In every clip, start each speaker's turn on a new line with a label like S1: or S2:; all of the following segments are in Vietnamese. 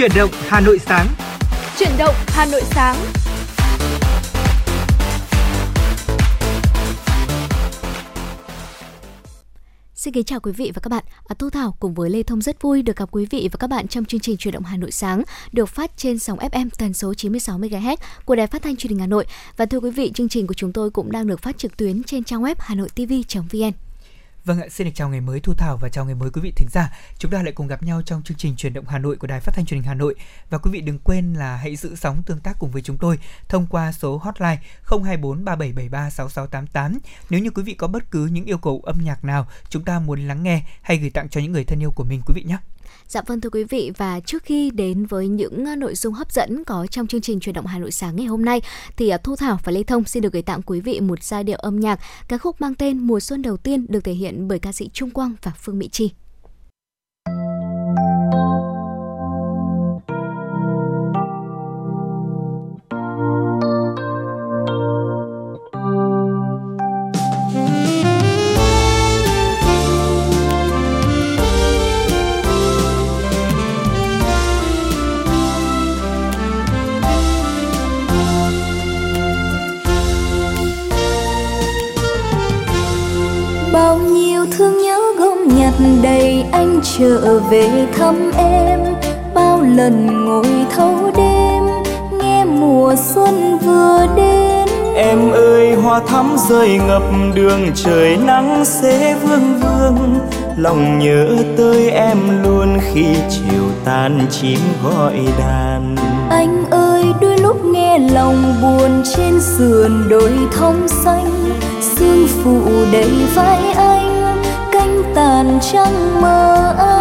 S1: Chuyển động Hà Nội sáng.
S2: Chuyển động Hà Nội sáng.
S3: Xin kính chào quý vị và các bạn. À, Thu Thảo cùng với Lê Thông rất vui được gặp quý vị và các bạn trong chương trình Chuyển động Hà Nội sáng được phát trên sóng FM tần số 96 MHz của Đài Phát thanh Truyền hình Hà Nội. Và thưa quý vị, chương trình của chúng tôi cũng đang được phát trực tuyến trên trang web hanoitv.vn.
S4: Vâng ạ, xin được chào ngày mới Thu Thảo và chào ngày mới quý vị thính giả. Chúng ta lại cùng gặp nhau trong chương trình truyền động Hà Nội của Đài Phát thanh Truyền hình Hà Nội và quý vị đừng quên là hãy giữ sóng tương tác cùng với chúng tôi thông qua số hotline 024 3773 6688. Nếu như quý vị có bất cứ những yêu cầu âm nhạc nào chúng ta muốn lắng nghe hay gửi tặng cho những người thân yêu của mình quý vị nhé.
S3: Dạ vâng thưa quý vị, và trước khi đến với những ờ, nội dung hấp dẫn có trong chương trình truyền động Hà Nội sáng ngày hôm nay, thì ờ, Thu Thảo và Lê Thông xin được gửi tặng quý vị một giai điệu âm nhạc, ca khúc mang tên Mùa xuân đầu tiên được thể hiện bởi ca sĩ Trung Quang và Phương Mỹ Chi.
S5: Anh trở về thăm em. Bao lần ngồi thâu đêm nghe mùa xuân vừa đến.
S6: Em ơi hoa thắm rơi ngập đường trời nắng sẽ vương vương. Lòng nhớ tới em luôn khi chiều tan chim gọi đàn.
S5: Anh ơi đôi lúc nghe lòng buồn trên sườn đồi thông xanh. Sương phụ đầy vai anh tàn trăng mơ anh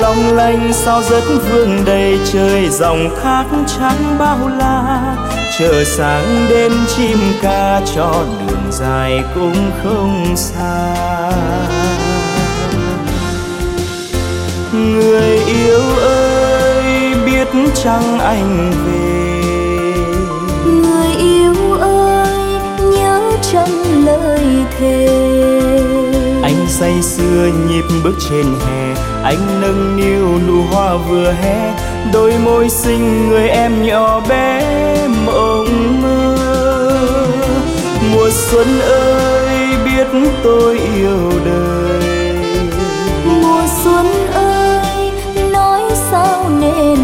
S6: long lanh sao rất vương đầy trời dòng thác trắng bao la. Chờ sáng đêm chim ca cho đường dài cũng không xa. Người yêu ơi biết chăng anh về?
S5: Người yêu ơi nhớ chăng lời thề
S6: say xưa nhịp bước trên hè. Anh nâng niu nụ hoa vừa hé. Đôi môi xinh người em nhỏ bé mộng mơ. Mùa xuân ơi, biết tôi yêu đời.
S5: Mùa xuân ơi, nói sao nên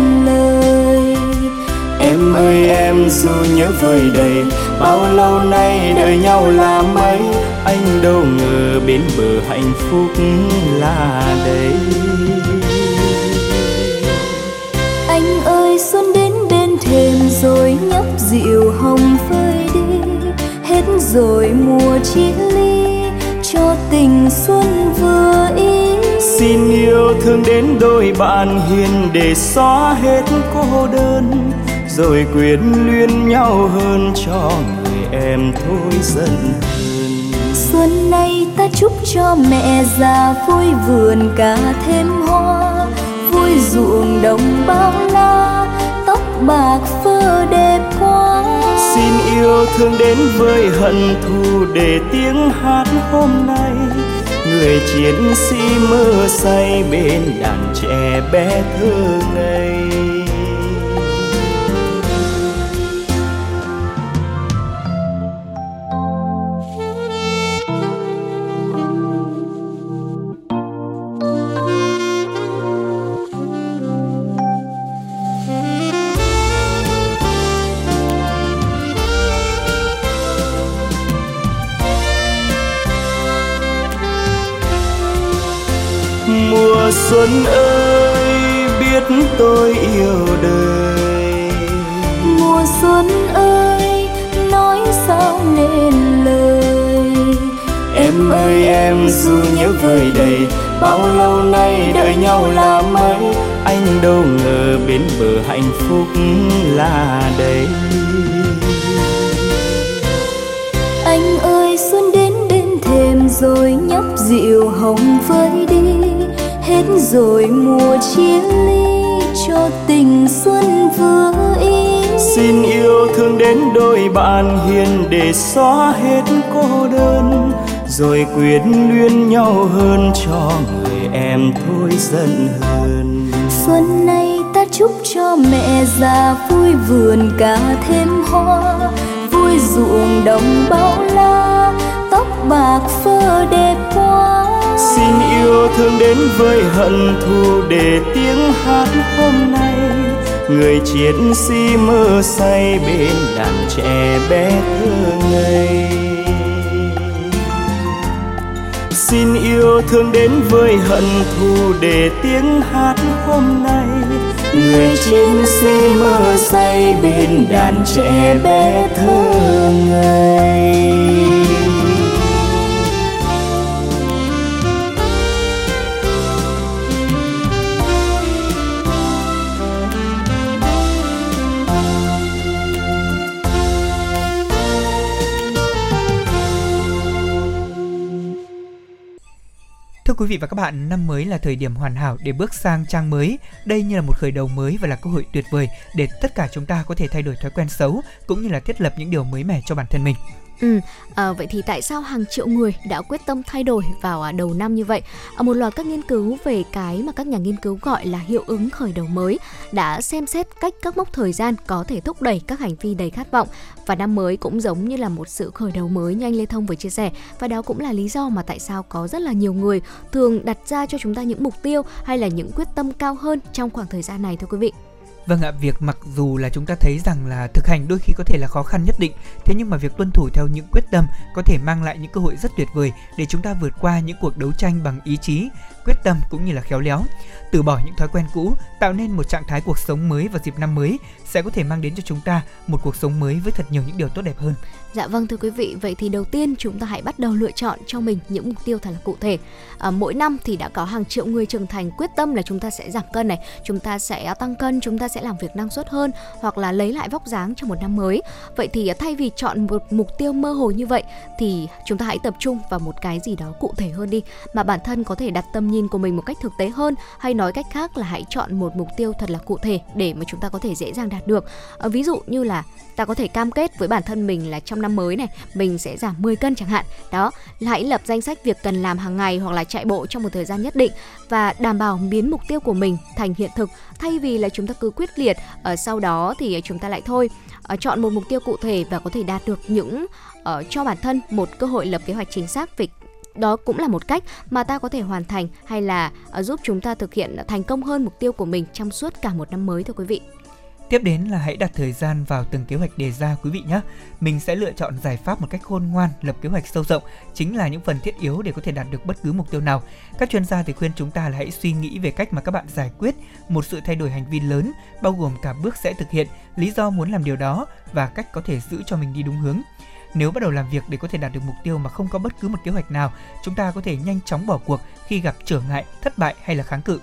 S6: em ơi em dù nhớ vơi đầy bao lâu nay đợi nhau là mấy anh đâu ngờ bên bờ hạnh phúc là đây
S5: anh ơi xuân đến bên thềm rồi nhấp rượu hồng phơi đi. Hết rồi mùa chia ly cho tình xuân vừa ý
S6: xin yêu thương đến đôi bạn hiền để xóa hết cô đơn rồi quyến luyến nhau hơn cho người em thôi dần
S5: xuân nay ta chúc cho mẹ già vui vườn cả thêm hoa vui ruộng đồng bao la tóc bạc phơ đẹp quá.
S6: Xin yêu thương đến với hận thù để tiếng hát hôm nay. Người chiến sĩ mơ say bên đàn trẻ bé thơ ngây nhau là mấy? Anh đâu ngờ bên bờ hạnh phúc là đây.
S5: Anh ơi xuân đến bên thềm rồi nhấp rượu hồng với đi. Hết rồi mùa chia ly cho tình xuân vừa ý
S6: xin yêu thương đến đôi bạn hiền để xóa hết cô đơn rồi quyến luyến nhau hơn cho người em thôi giận hơn
S5: xuân nay
S7: ta chúc cho mẹ già vui vườn cả thêm hoa vui ruộng đồng bao la tóc bạc phơ đẹp quá
S6: xin yêu thương đến với hận thù để tiếng hát hôm nay người chiến sĩ mơ say bên đàn trẻ bé thơ ngây xin yêu thương đến với hận thù để tiếng hát hôm nay. Người chiến sĩ mơ say bên đàn trẻ bé thơ ngây.
S4: Quý vị và các bạn, năm mới là thời điểm hoàn hảo để bước sang trang mới. Đây như là một khởi đầu mới và là cơ hội tuyệt vời để tất cả chúng ta có thể thay đổi thói quen xấu cũng như là thiết lập những điều mới mẻ cho bản thân mình.
S3: Ừ, à, vậy thì tại sao hàng triệu người đã quyết tâm thay đổi vào à, đầu năm như vậy? À, một loạt các nghiên cứu về cái mà các nhà nghiên cứu gọi là hiệu ứng khởi đầu mới đã xem xét cách các mốc thời gian có thể thúc đẩy các hành vi đầy khát vọng và năm mới cũng giống như là một sự khởi đầu mới như anh Lê Thông vừa chia sẻ và đó cũng là lý do mà tại sao có rất là nhiều người thường đặt ra cho chúng ta những mục tiêu hay là những quyết tâm cao hơn trong khoảng thời gian này thưa quý vị.
S4: Vâng ạ, việc mặc dù là chúng ta thấy rằng là thực hành đôi khi có thể là khó khăn nhất định, thế nhưng mà việc tuân thủ theo những quyết tâm có thể mang lại những cơ hội rất tuyệt vời để chúng ta vượt qua những cuộc đấu tranh bằng ý chí, quyết tâm cũng như là khéo léo. Từ bỏ những thói quen cũ, tạo nên một trạng thái cuộc sống mới vào dịp năm mới sẽ có thể mang đến cho chúng ta một cuộc sống mới với thật nhiều những điều tốt đẹp hơn.
S3: Dạ vâng thưa quý vị, vậy thì đầu tiên chúng ta hãy bắt đầu lựa chọn cho mình những mục tiêu thật là cụ thể. À, mỗi năm thì đã có hàng triệu người trưởng thành quyết tâm là chúng ta sẽ giảm cân này, chúng ta sẽ tăng cân, chúng ta sẽ làm việc năng suất hơn hoặc là lấy lại vóc dáng trong một năm mới. Vậy thì thay vì chọn một mục tiêu mơ hồ như vậy thì chúng ta hãy tập trung vào một cái gì đó cụ thể hơn đi mà bản thân có thể đặt tầm nhìn của mình một cách thực tế hơn hay nói cách khác là hãy chọn một mục tiêu thật là cụ thể để mà chúng ta có thể dễ dàng đạt được. À, ví dụ như là ta có thể cam kết với bản thân mình là trong năm năm mới này mình sẽ giảm 10 cân chẳng hạn đó hãy lập danh sách việc cần làm hàng ngày hoặc là chạy bộ trong một thời gian nhất định và đảm bảo biến mục tiêu của mình thành hiện thực thay vì là chúng ta cứ quyết liệt ở sau đó thì chúng ta lại thôi ờ, chọn một mục tiêu cụ thể và có thể đạt được những uh, cho bản thân một cơ hội lập kế hoạch chính xác về đó cũng là một cách mà ta có thể hoàn thành hay là uh, giúp chúng ta thực hiện thành công hơn mục tiêu của mình trong suốt cả một năm mới thưa quý vị.
S4: Tiếp đến là hãy đặt thời gian vào từng kế hoạch đề ra quý vị nhé. Mình sẽ lựa chọn giải pháp một cách khôn ngoan, lập kế hoạch sâu rộng chính là những phần thiết yếu để có thể đạt được bất cứ mục tiêu nào. Các chuyên gia thì khuyên chúng ta là hãy suy nghĩ về cách mà các bạn giải quyết một sự thay đổi hành vi lớn, bao gồm cả bước sẽ thực hiện, lý do muốn làm điều đó và cách có thể giữ cho mình đi đúng hướng. Nếu bắt đầu làm việc để có thể đạt được mục tiêu mà không có bất cứ một kế hoạch nào, chúng ta có thể nhanh chóng bỏ cuộc khi gặp trở ngại, thất bại hay là kháng cự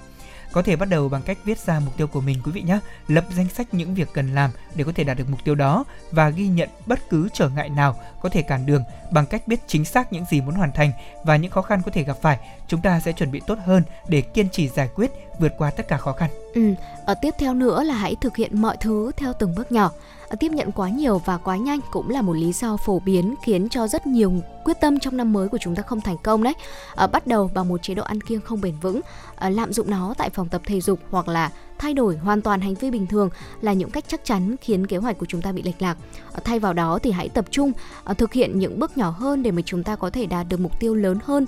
S4: có thể bắt đầu bằng cách viết ra mục tiêu của mình quý vị nhé. Lập danh sách những việc cần làm để có thể đạt được mục tiêu đó và ghi nhận bất cứ trở ngại nào có thể cản đường bằng cách biết chính xác những gì muốn hoàn thành và những khó khăn có thể gặp phải. Chúng ta sẽ chuẩn bị tốt hơn để kiên trì giải quyết, vượt qua tất cả khó khăn.
S3: Ừ, ở tiếp theo nữa là hãy thực hiện mọi thứ theo từng bước nhỏ Ờ, tiếp nhận quá nhiều và quá nhanh cũng là một lý do phổ biến khiến cho rất nhiều quyết tâm trong năm mới của chúng ta không thành công đấy. À, bắt đầu bằng một chế độ ăn kiêng không bền vững, à, lạm dụng nó tại phòng tập thể dục hoặc là thay đổi hoàn toàn hành vi bình thường là những cách chắc chắn khiến kế hoạch của chúng ta bị lệch lạc. À, thay vào đó thì hãy tập trung à, thực hiện những bước nhỏ hơn để mà chúng ta có thể đạt được mục tiêu lớn hơn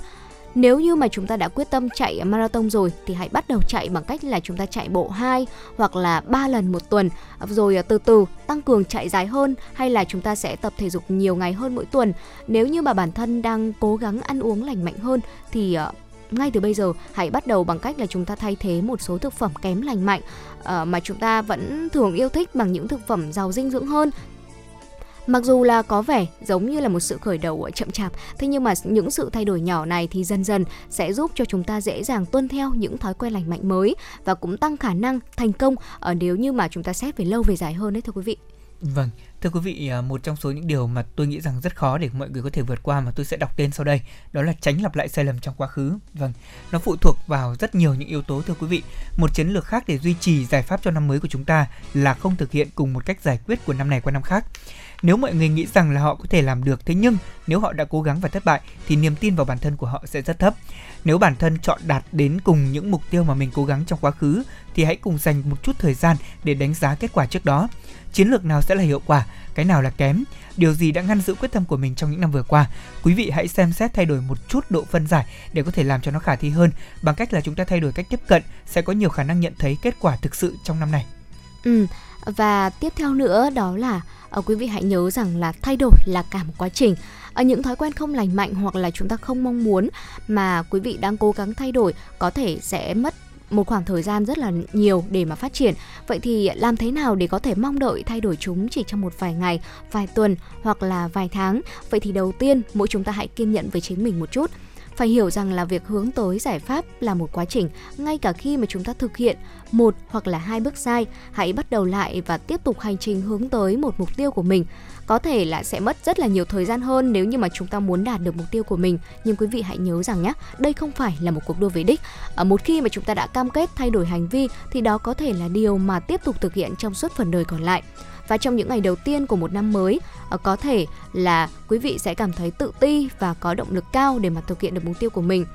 S3: nếu như mà chúng ta đã quyết tâm chạy marathon rồi thì hãy bắt đầu chạy bằng cách là chúng ta chạy bộ 2 hoặc là 3 lần một tuần rồi à, từ từ tăng cường chạy dài hơn hay là chúng ta sẽ tập thể dục nhiều ngày hơn mỗi tuần. Nếu như mà bản thân đang cố gắng ăn uống lành mạnh hơn thì à, ngay từ bây giờ hãy bắt đầu bằng cách là chúng ta thay thế một số thực phẩm kém lành mạnh uh, mà chúng ta vẫn thường yêu thích bằng những thực phẩm giàu dinh dưỡng hơn Mặc dù là có vẻ giống như là một sự khởi đầu chậm chạp, thế nhưng mà những sự thay đổi nhỏ này thì dần dần sẽ giúp cho chúng ta dễ dàng tuân theo những thói quen lành mạnh mới và cũng tăng khả năng thành công ở nếu như mà chúng ta xét về lâu về dài hơn đấy thưa quý vị.
S4: Vâng, thưa quý vị, à, một trong số những điều mà tôi nghĩ rằng rất khó để mọi người có thể vượt qua mà tôi sẽ đọc tên sau đây, đó là tránh lặp lại sai lầm trong quá khứ. Vâng, nó phụ thuộc vào rất nhiều những yếu tố thưa quý vị. Một chiến lược khác để duy trì giải pháp cho năm mới của chúng ta là không thực hiện cùng một cách giải quyết của năm này qua năm khác nếu mọi người nghĩ rằng là họ có thể làm được, thế nhưng nếu họ đã cố gắng và thất bại thì niềm tin vào bản thân của họ sẽ rất thấp. Nếu bản thân chọn đạt đến cùng những mục tiêu mà mình cố gắng trong quá khứ thì hãy cùng dành một chút thời gian để đánh giá kết quả trước đó. Chiến lược nào sẽ là hiệu quả, cái nào là kém, điều gì đã ngăn giữ quyết tâm của mình trong những năm vừa qua. Quý vị hãy xem xét thay đổi một chút độ phân giải để có thể làm cho nó khả thi hơn. Bằng cách là chúng ta thay đổi cách tiếp cận sẽ có nhiều khả năng nhận thấy kết quả thực sự trong năm này.
S3: Ừ, và tiếp theo nữa đó là uh, quý vị hãy nhớ rằng là thay đổi là cả một quá trình ở những thói quen không lành mạnh hoặc là chúng ta không mong muốn mà quý vị đang cố gắng thay đổi có thể sẽ mất một khoảng thời gian rất là nhiều để mà phát triển. Vậy thì làm thế nào để có thể mong đợi thay đổi chúng chỉ trong một vài ngày, vài tuần hoặc là vài tháng? Vậy thì đầu tiên, mỗi chúng ta hãy kiên nhẫn với chính mình một chút phải hiểu rằng là việc hướng tới giải pháp là một quá trình, ngay cả khi mà chúng ta thực hiện một hoặc là hai bước sai, hãy bắt đầu lại và tiếp tục hành trình hướng tới một mục tiêu của mình có thể là sẽ mất rất là nhiều thời gian hơn nếu như mà chúng ta muốn đạt được mục tiêu của mình. Nhưng quý vị hãy nhớ rằng nhé đây không phải là một cuộc đua về đích. Ở một khi mà chúng ta đã cam kết thay đổi hành vi, thì đó có thể là điều mà tiếp tục thực hiện trong suốt phần đời còn lại. Và trong những ngày đầu tiên của một năm mới ờ, có thể là quý vị sẽ cảm thấy tự ti và có động lực cao để mà thực hiện được mục tiêu của mình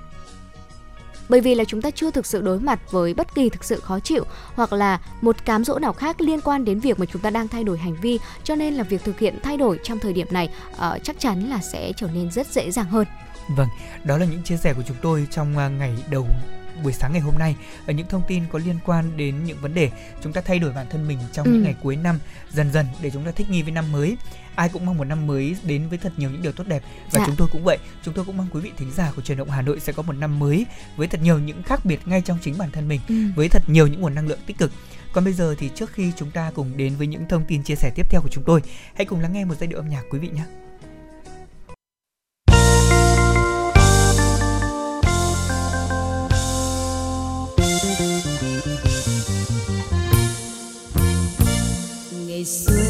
S3: bởi vì là chúng ta chưa thực sự đối mặt với bất kỳ thực sự khó chịu hoặc là một cám dỗ nào khác liên quan đến việc mà chúng ta đang thay đổi hành vi. Cho nên là việc thực hiện thay đổi trong thời điểm này uh, chắc chắn là sẽ trở nên rất dễ dàng hơn.
S4: Vâng, đó là những chia sẻ của chúng tôi trong uh, ngày đầu buổi sáng ngày hôm nay. Ở những thông tin có liên quan đến những vấn đề chúng ta thay đổi bản thân mình trong ừ. những ngày cuối năm dần dần để chúng ta thích nghi với năm mới ai cũng mong một năm mới đến với thật nhiều những điều tốt đẹp và dạ. chúng tôi cũng vậy chúng tôi cũng mong quý vị thính giả của truyền động Hà Nội sẽ có một năm mới với thật nhiều những khác biệt ngay trong chính bản thân mình ừ. với thật nhiều những nguồn năng lượng tích cực còn bây giờ thì trước khi chúng ta cùng đến với những thông tin chia sẻ tiếp theo của chúng tôi hãy cùng lắng nghe một giai điệu âm nhạc quý vị nhé
S7: ngày xuân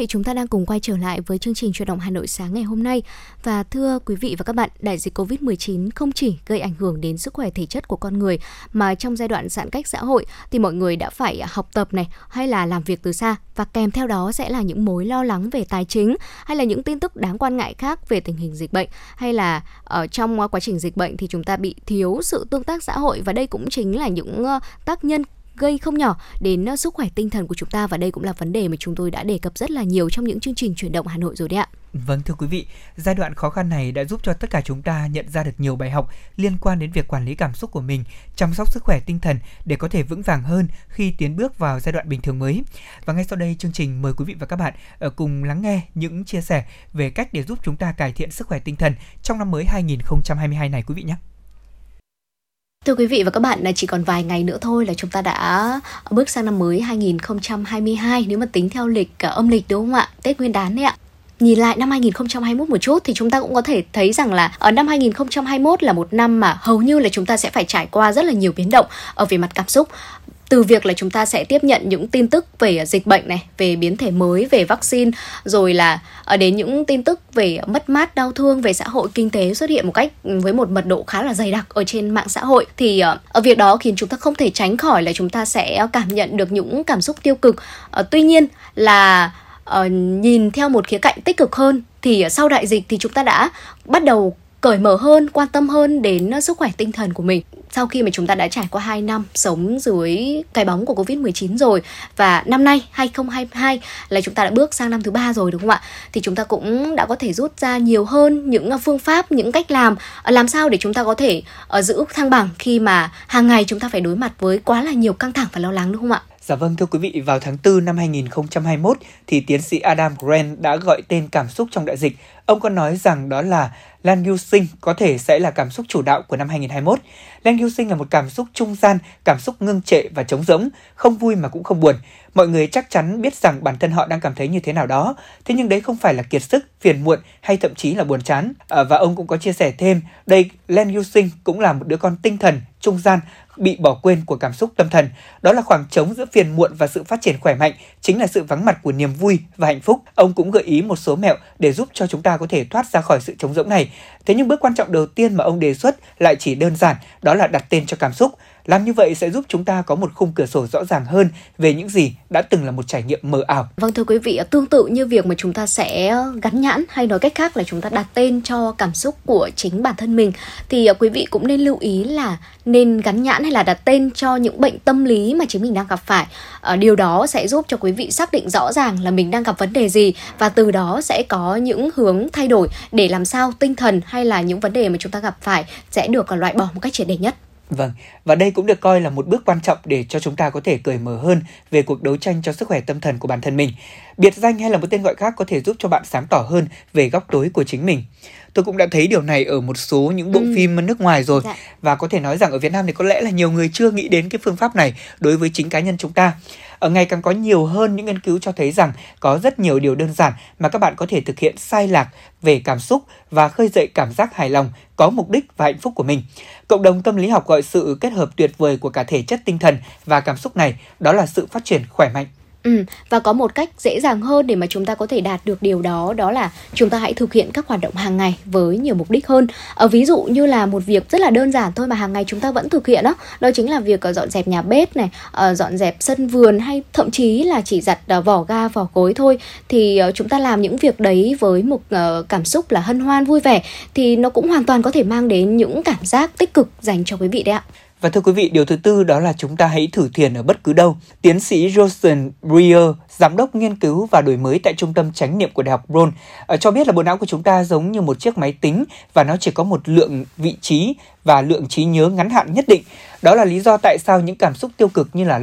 S3: vị, chúng ta đang cùng quay trở lại với chương trình chuyển động Hà Nội sáng ngày hôm nay. Và thưa quý vị và các bạn, đại dịch Covid-19 không chỉ gây ảnh hưởng đến sức khỏe thể chất của con người mà trong giai đoạn giãn cách xã hội thì mọi người đã phải học tập này hay là làm việc từ xa. Và kèm theo đó sẽ là những mối lo lắng về tài chính hay là những tin tức đáng quan ngại khác về tình hình dịch bệnh. Hay là ở trong quá trình dịch bệnh thì chúng ta bị thiếu sự tương tác xã hội. Và đây cũng chính là những ờ, tác nhân gây không nhỏ đến ờ, sức khỏe tinh thần của chúng ta và đây cũng là vấn đề mà chúng tôi đã đề cập rất là nhiều trong những chương trình chuyển động Hà Nội rồi đấy ạ.
S4: Vâng thưa quý vị, giai đoạn khó khăn này đã giúp cho tất cả chúng ta nhận ra được nhiều bài học liên quan đến việc quản lý cảm xúc của mình, chăm sóc sức khỏe tinh thần để có thể vững vàng hơn khi tiến bước vào giai đoạn bình thường mới. Và ngay sau đây chương trình mời quý vị và các bạn ờ, cùng lắng nghe những chia sẻ về cách để giúp chúng ta cải thiện sức khỏe tinh thần trong năm mới 2022 này quý vị nhé.
S3: Thưa quý vị và các bạn, là chỉ còn vài ngày nữa thôi là chúng ta đã bước sang năm mới 2022 nếu mà tính theo lịch cả âm lịch đúng không ạ? Tết Nguyên đán đấy ạ. Nhìn lại năm 2021 một chút thì chúng ta cũng có thể thấy rằng là ở năm 2021 là một năm mà hầu như là chúng ta sẽ phải trải qua rất là nhiều biến động ở về mặt cảm xúc từ việc là chúng ta sẽ tiếp nhận những tin tức về à, dịch bệnh này, về biến thể mới, về vaccine, rồi là ở đến những tin tức về à, mất mát, đau thương về xã hội kinh tế xuất hiện một cách ừ, với một mật độ khá là dày đặc ở trên mạng xã hội thì ở việc đó khiến chúng ta không thể tránh khỏi là chúng ta sẽ cảm nhận được những cảm xúc tiêu cực. Ờ, tuy nhiên là ờ, nhìn theo một khía cạnh tích cực hơn thì sau đại dịch thì chúng ta đã bắt đầu cởi mở hơn, quan tâm hơn đến sức khỏe tinh thần của mình. Sau khi mà chúng ta đã trải qua 2 năm sống dưới cái bóng của Covid-19 rồi và năm nay 2022 là chúng ta đã bước sang năm thứ ba rồi đúng không ạ? Thì chúng ta cũng đã có thể rút ra nhiều hơn những à, phương pháp, những cách làm à, làm sao để chúng ta có thể ờ, giữ thăng bằng khi mà hàng ngày chúng ta phải đối mặt với quá là nhiều căng thẳng và lo lắng đúng không ạ?
S4: Dạ vâng thưa quý vị, vào tháng 4 năm 2021 thì tiến sĩ Adam Grant đã gọi tên cảm xúc trong đại dịch. Ông có nói rằng đó là Lan Yu Sinh có thể sẽ là cảm xúc chủ đạo của năm 2021. Lan yêu Sinh là một cảm xúc trung gian, cảm xúc ngưng trệ và trống rỗng, không vui mà cũng không buồn. Mọi người chắc chắn biết rằng bản thân họ đang cảm thấy như thế nào đó, thế nhưng đấy không phải là kiệt sức, phiền muộn hay thậm chí là buồn chán. À, và ông cũng có chia sẻ thêm, đây Len Yu Sinh cũng là một đứa con tinh thần, trung gian, bị bỏ quên của cảm xúc tâm thần. Đó là khoảng trống giữa phiền muộn và sự phát triển khỏe mạnh, chính là sự vắng mặt của niềm vui và hạnh phúc. Ông cũng gợi ý một số mẹo để giúp cho chúng ta có thể thoát ra khỏi sự trống rỗng này. Thế nhưng bước quan trọng đầu tiên mà ông đề xuất lại chỉ đơn giản, đó đó là đặt tên cho cảm xúc. Làm như vậy sẽ giúp chúng ta có một khung cửa sổ rõ ràng hơn về những gì đã từng là một trải nghiệm mờ ảo.
S3: Vâng thưa quý vị, tương tự như việc mà chúng ta sẽ gắn nhãn hay nói cách khác là chúng ta đặt tên cho cảm xúc của chính bản thân mình thì à, quý vị cũng nên lưu ý là nên gắn nhãn hay là đặt tên cho những bệnh tâm lý mà chính mình đang gặp phải. Ờ, điều đó sẽ giúp cho quý vị xác định rõ ràng là mình đang gặp vấn đề gì và từ đó sẽ có những hướng thay đổi để làm sao tinh thần hay là những vấn đề mà chúng ta gặp phải sẽ được à, loại bỏ một cách triệt để nhất.
S4: Vâng, và đây cũng được coi là một bước quan trọng để cho chúng ta có thể cởi mở hơn về cuộc đấu tranh cho sức khỏe tâm thần của bản thân mình. Biệt danh hay là một tên gọi khác có thể giúp cho bạn sáng tỏ hơn về góc tối của chính mình. Tôi cũng đã thấy điều này ở một số những bộ ừ. phim nước ngoài rồi dạ. và có thể nói rằng ở Việt Nam thì có lẽ là nhiều người chưa nghĩ đến cái phương pháp này đối với chính cá nhân chúng ta. Ở ngày càng có nhiều hơn những nghiên cứu cho thấy rằng có rất nhiều điều đơn giản mà các bạn có thể thực hiện sai lạc về cảm xúc và khơi dậy cảm giác hài lòng, có mục đích và hạnh phúc của mình. Cộng đồng tâm lý học gọi sự kết hợp tuyệt vời của cả thể chất tinh thần và cảm xúc này đó là sự phát triển khỏe mạnh.
S3: Ừ, và có một cách dễ dàng hơn để mà chúng ta có thể đạt được điều đó đó là chúng ta hãy thực hiện các hoạt động hàng ngày với nhiều mục đích hơn. Ở ví dụ như là một việc rất là đơn giản thôi mà hàng ngày chúng ta vẫn thực hiện đó, đó chính là việc ờ, dọn dẹp nhà bếp này, ờ, dọn dẹp sân vườn hay thậm chí là chỉ giặt vỏ ga, vỏ cối thôi thì chúng ta làm những việc đấy với một cảm xúc là hân hoan vui vẻ thì nó cũng hoàn toàn có thể mang đến những cảm giác tích cực dành cho quý vị đấy ạ.
S4: Và thưa quý vị, điều thứ tư đó là chúng ta hãy thử thiền ở bất cứ đâu. Tiến sĩ Rosen Breer, giám đốc nghiên cứu và đổi mới tại Trung tâm Chánh niệm của Đại học Brown, ờ, cho biết là bộ não của chúng ta giống như một chiếc máy tính và nó chỉ có một lượng vị trí và lượng trí nhớ ngắn hạn nhất định. Đó là lý do tại sao những cảm xúc tiêu cực như là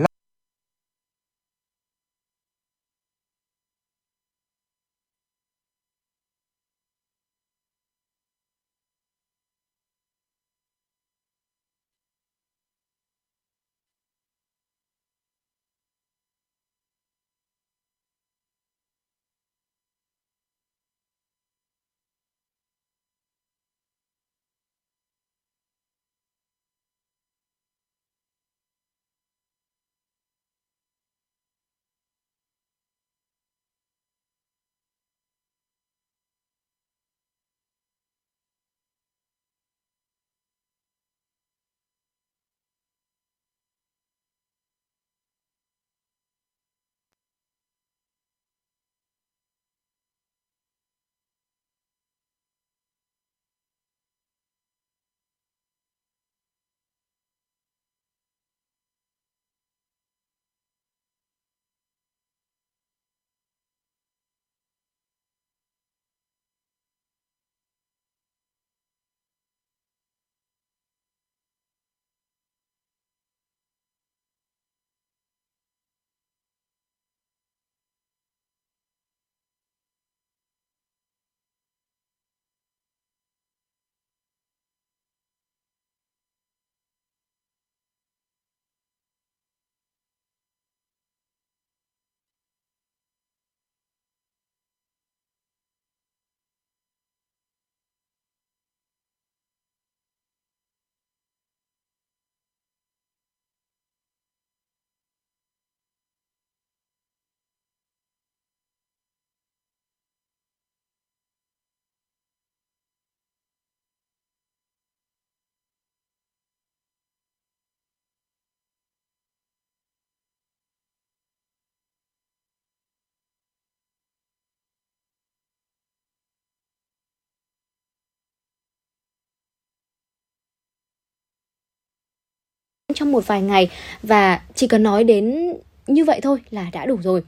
S3: trong một vài ngày và chỉ cần nói đến như vậy thôi là đã đủ rồi.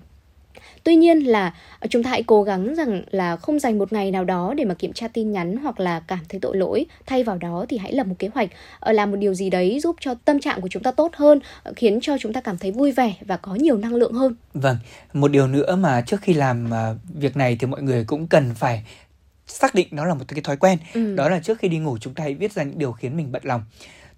S3: Tuy nhiên là chúng ta hãy cố gắng rằng là không dành một ngày nào đó để mà kiểm tra tin nhắn hoặc là cảm thấy tội lỗi. Thay vào đó thì hãy lập một kế hoạch ờ, làm một điều gì đấy giúp cho tâm trạng của chúng ta tốt hơn ờ, khiến cho chúng ta cảm thấy vui vẻ và có nhiều năng lượng hơn.
S4: Vâng một điều nữa mà trước khi làm uh, việc này thì mọi người cũng cần phải xác định nó là một cái thói quen. Ừ. đó là trước khi đi ngủ chúng ta hãy viết ra những điều khiến mình bận lòng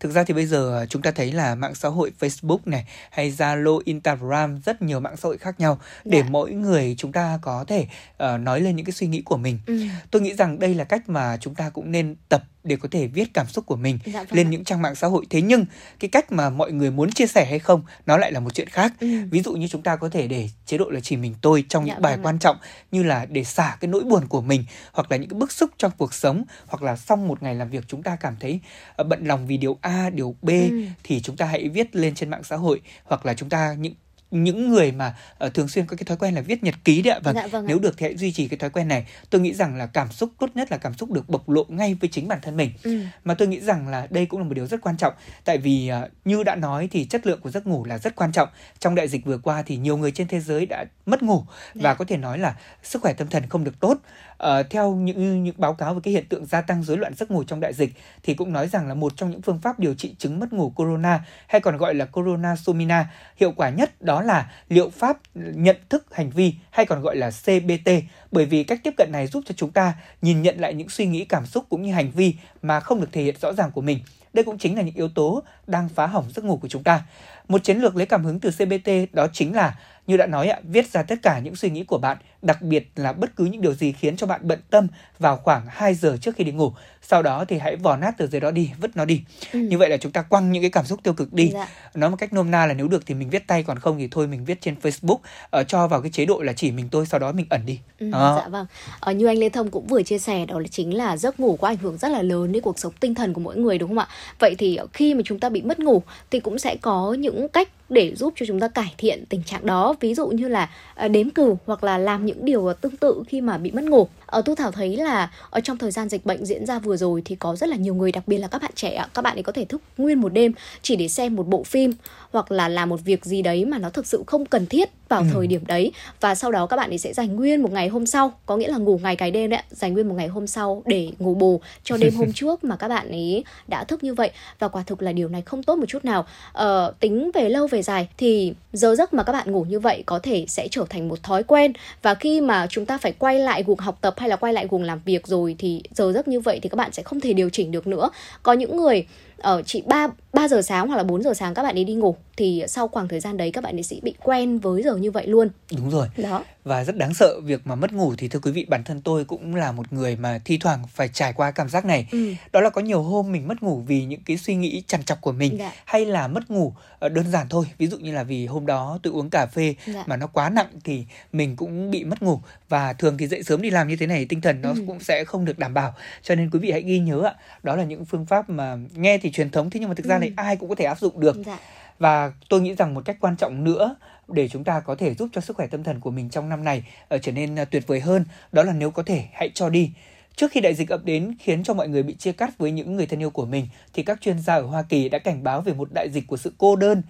S4: thực ra thì bây giờ chúng ta thấy là mạng xã hội Facebook này hay Zalo, Instagram rất nhiều mạng xã hội khác nhau để dạ. mỗi người chúng ta có thể uh, nói lên những cái suy nghĩ của mình. Ừ. Tôi nghĩ rằng đây là cách mà chúng ta cũng nên tập để có thể viết cảm xúc của mình dạ, vâng lên ạ. những trang mạng xã hội thế nhưng cái cách mà mọi người muốn chia sẻ hay không nó lại là một chuyện khác ừ. ví dụ như chúng ta có thể để chế độ là chỉ mình tôi trong dạ, những bài vâng quan ạ. trọng như là để xả cái nỗi buồn của mình hoặc là những cái bức xúc trong cuộc sống hoặc là sau một ngày làm việc chúng ta cảm thấy uh, bận lòng vì điều A điều B ừ. thì chúng ta hãy viết lên trên mạng xã hội hoặc là chúng ta những những người mà uh, thường xuyên có cái thói quen là viết nhật ký đấy ạ. Vâng, dạ, vâng nếu được thì hãy duy trì cái thói quen này. Tôi nghĩ rằng là cảm xúc tốt nhất là cảm xúc được bộc lộ ngay với chính bản thân mình. Ừ. mà tôi nghĩ rằng là đây cũng là một điều rất quan trọng. Tại vì uh, như đã nói thì chất lượng của giấc ngủ là rất quan trọng. Trong đại dịch vừa qua thì nhiều người trên thế giới đã mất ngủ. Và dạ. có thể nói là sức khỏe tâm thần không được tốt uh, theo những những báo cáo về cái hiện tượng gia tăng rối loạn giấc ngủ trong đại dịch thì cũng nói rằng là một trong những phương pháp điều trị chứng mất ngủ corona hay còn gọi là corona somina hiệu quả nhất đó là liệu pháp nhận thức hành vi hay còn gọi là CBT bởi vì cách tiếp cận này giúp cho chúng ta nhìn nhận lại những suy nghĩ cảm xúc cũng như hành vi mà không được thể hiện rõ ràng của mình đây cũng chính là những yếu tố đang phá hỏng giấc ngủ của chúng ta. Một chiến lược lấy cảm hứng từ CBT đó chính là như đã nói ạ, viết ra tất cả những suy nghĩ của bạn, đặc biệt là bất cứ những điều gì khiến cho bạn bận tâm vào khoảng 2 giờ trước khi đi ngủ. Sau đó thì hãy vò nát tờ giấy đó đi, vứt nó đi. Ừ. Như vậy là chúng ta quăng những cái cảm xúc tiêu cực đi. Dạ. Nói một cách nôm na là nếu được thì mình viết tay còn không thì thôi mình viết trên Facebook uh, cho vào cái chế độ là chỉ mình tôi sau đó mình ẩn đi.
S3: Ừ, Dạ vâng. Ờ, như anh Lê Thông cũng vừa chia sẻ đó là chính là giấc ngủ có ảnh hưởng rất là lớn đến cuộc sống tinh thần của mỗi người đúng không ạ? Vậy thì khi mà chúng ta bị mất ngủ thì cũng sẽ có những cách để giúp cho chúng ta cải thiện tình trạng đó. Ví dụ như là ờ, đếm cừu hoặc là làm những điều tương tự khi mà bị mất ngủ. Ở thu thảo thấy là ở trong thời gian dịch bệnh diễn ra vừa rồi thì có rất là nhiều người đặc biệt là các bạn trẻ các bạn ấy có thể thức nguyên một đêm chỉ để xem một bộ phim hoặc là làm một việc gì đấy mà nó thực sự không cần thiết vào ừ. thời điểm đấy. Và sau đó các bạn ấy sẽ dành nguyên một ngày hôm sau có nghĩa là ngủ ngày cái đêm đấy dành nguyên một ngày hôm sau để ngủ bù cho đêm hôm trước mà các bạn ấy đã thức như vậy. Và quả thực là điều này không tốt một chút nào. Ờ, tính về lâu về dài thì giờ giấc mà các bạn ngủ như vậy có thể sẽ trở thành một thói quen. Và khi mà chúng ta phải quay lại guồng học tập hay là quay lại guồng làm việc rồi thì giờ giấc như vậy thì các bạn sẽ không thể điều chỉnh được nữa. Có những người ở ờ, chỉ 3 3 giờ sáng hoặc là 4 giờ sáng các bạn ấy đi ngủ thì sau khoảng thời gian đấy các bạn ấy sẽ bị quen với giờ như vậy luôn.
S4: Đúng rồi. Đó. Và rất đáng sợ việc mà mất ngủ thì thưa quý vị bản thân tôi cũng là một người mà thi thoảng phải trải qua cảm giác này. Ừ. Đó là có nhiều hôm mình mất ngủ vì những cái suy nghĩ chằn chọc của mình dạ. hay là mất ngủ ờ, đơn giản thôi. Ví dụ như là vì hôm đó tôi uống cà phê dạ. mà nó quá nặng thì mình cũng bị mất ngủ và thường thì dậy sớm đi làm như thế này tinh thần nó ừ. cũng sẽ không được đảm bảo. Cho nên quý vị hãy ghi nhớ ạ, đó là những phương pháp mà nghe thì truyền thống thế nhưng mà thực ra ừ. Này ai cũng có thể áp dụng được. Dạ và tôi nghĩ rằng một cách quan trọng nữa để chúng ta có thể giúp cho sức khỏe tâm thần của mình trong năm này uh, trở nên uh, tuyệt vời hơn đó là nếu có thể hãy cho đi Trước khi đại dịch ập đến khiến cho mọi người bị chia cắt với những người thân yêu của mình thì các chuyên gia ở Hoa Kỳ đã cảnh báo về một đại dịch của sự cô đơn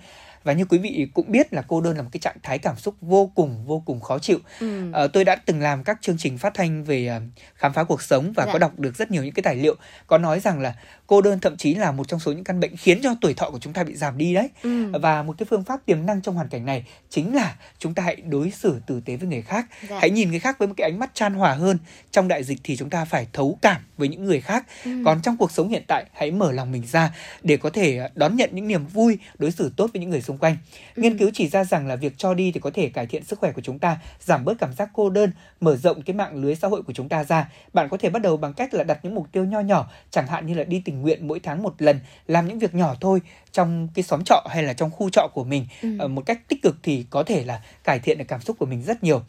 S4: và như quý vị cũng biết là cô đơn là một cái trạng thái cảm xúc vô cùng vô cùng khó chịu ừ. à, tôi đã từng làm các chương trình phát thanh về khám phá cuộc sống và dạ. có đọc được rất nhiều những cái tài liệu có nói rằng là cô đơn thậm chí là một trong số những căn bệnh khiến cho tuổi thọ của chúng ta bị giảm đi đấy ừ. và một cái phương pháp tiềm năng trong hoàn cảnh này chính là chúng ta hãy đối xử tử tế với người khác dạ. hãy nhìn người khác với một cái ánh mắt chan hòa hơn trong đại dịch thì chúng ta phải thấu cảm với những người khác ừ. còn trong cuộc sống hiện tại hãy mở lòng mình ra để có thể đón nhận những niềm vui đối xử tốt với những người xung quanh ừ. nghiên cứu chỉ ra rằng là việc cho đi thì có thể cải thiện sức khỏe của chúng ta giảm bớt cảm giác cô đơn mở rộng cái mạng lưới xã hội của chúng ta ra bạn có thể bắt đầu bằng cách là đặt những mục tiêu nho nhỏ chẳng hạn như là đi tình nguyện mỗi tháng một lần làm những việc nhỏ thôi trong cái xóm trọ hay là trong khu trọ của mình. Ừ. Ờ, một cách tích cực thì có thể là cải thiện được cảm xúc của mình rất nhiều.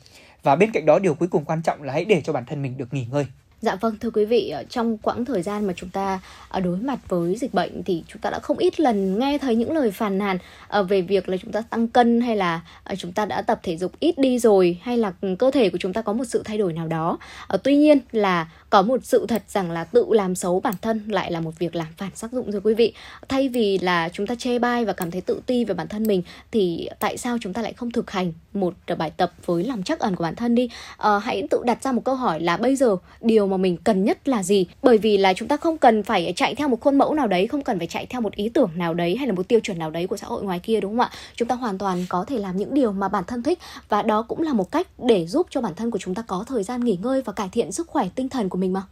S4: Và bên cạnh đó điều cuối cùng quan trọng là hãy để cho bản thân mình được nghỉ ngơi
S3: Dạ vâng thưa quý vị, ờ, trong quãng thời gian mà chúng ta ờ, đối mặt với dịch bệnh thì chúng ta đã không ít lần nghe thấy những lời phàn nàn ờ, về việc là chúng ta tăng cân hay là chúng ta đã tập thể dục ít đi rồi hay là cơ thể của chúng ta có một sự thay đổi nào đó. Tuy nhiên là có một sự thật rằng là tự làm xấu bản thân lại là một việc làm phản tác dụng rồi quý vị. Thay vì là chúng ta chê bai và cảm thấy tự ti về bản thân mình thì tại sao chúng ta lại không thực hành một bài tập với lòng chắc ẩn của bản thân đi? À, hãy tự đặt ra một câu hỏi là bây giờ điều mà mình cần nhất là gì? Bởi vì là chúng ta không cần phải chạy theo một khuôn mẫu nào đấy không cần phải chạy theo một ý tưởng nào đấy hay là một tiêu chuẩn nào đấy của xã hội ngoài kia đúng không ạ? Chúng ta hoàn toàn có thể làm những điều mà bản thân thích và đó cũng là một cách để giúp cho bản thân của chúng ta có thời gian nghỉ ngơi và cải thiện sức khỏe tinh thần của mình mà.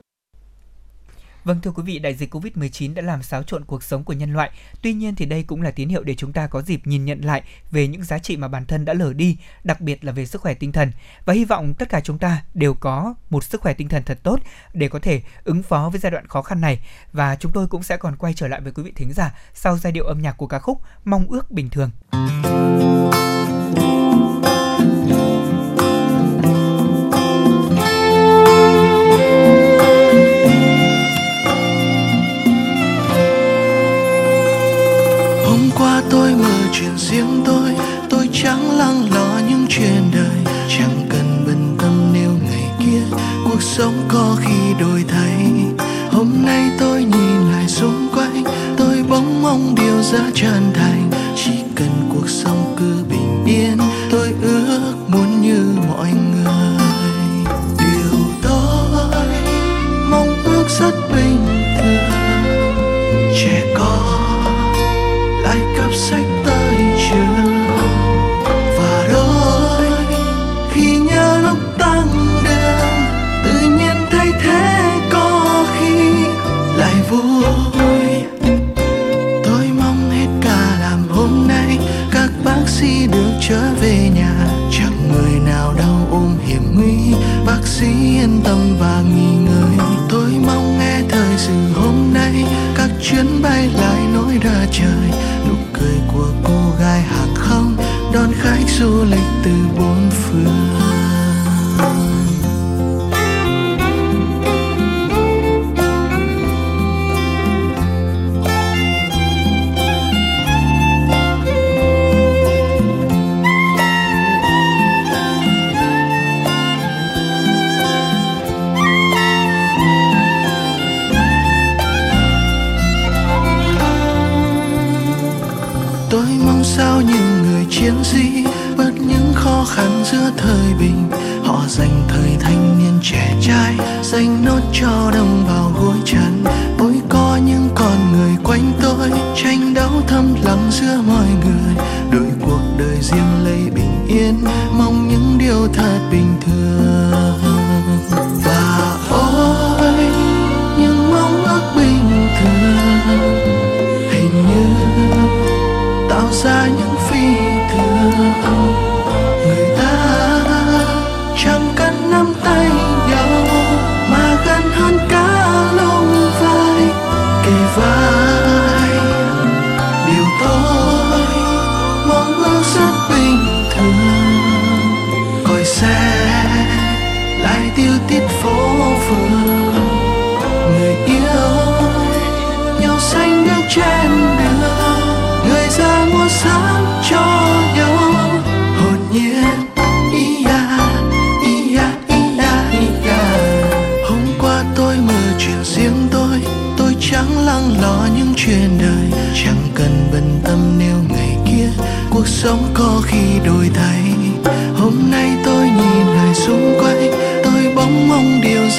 S4: Vâng thưa quý vị, đại dịch Covid-19 đã làm xáo trộn cuộc sống của nhân loại. Tuy nhiên thì đây cũng là tín hiệu để chúng ta có dịp nhìn nhận lại về những giá trị mà bản thân đã lỡ đi, đặc biệt là về sức khỏe tinh thần. Và hy vọng tất cả chúng ta đều có một sức khỏe tinh thần thật tốt để có thể ứng phó với giai đoạn khó khăn này. Và chúng tôi cũng sẽ còn quay trở lại với quý vị thính giả sau giai điệu âm nhạc của ca khúc Mong ước bình thường.
S8: Chuyện riêng tôi. Tôi chẳng lắng lo những chuyện đời. Chẳng cần bận tâm nếu ngày kia cuộc sống có khi đổi thay. Hôm nay tôi nhìn lại xung quanh. Tôi bỗng mong điều ra chân thành. Chỉ cần cuộc sống cứ bình yên, tôi ước muốn như mọi người. Điều tôi mong ước rất bình yên tâm và nghỉ ngơi. Tôi mong nghe thời sự hôm nay, các chuyến bay lại nối ra trời. Nụ cười của cô gái hàng không đón khách du lịch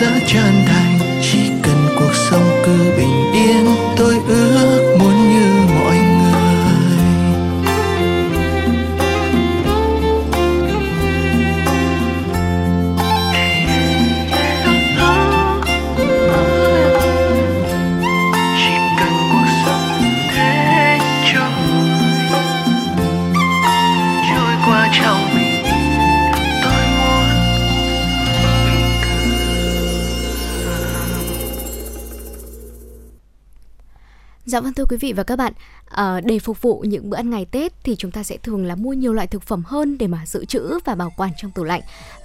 S8: mong
S3: quý vị và các bạn, à, để phục vụ những bữa ăn ngày Tết thì chúng ta sẽ thường là mua nhiều loại thực phẩm hơn để mà dự trữ và bảo quản trong tủ lạnh.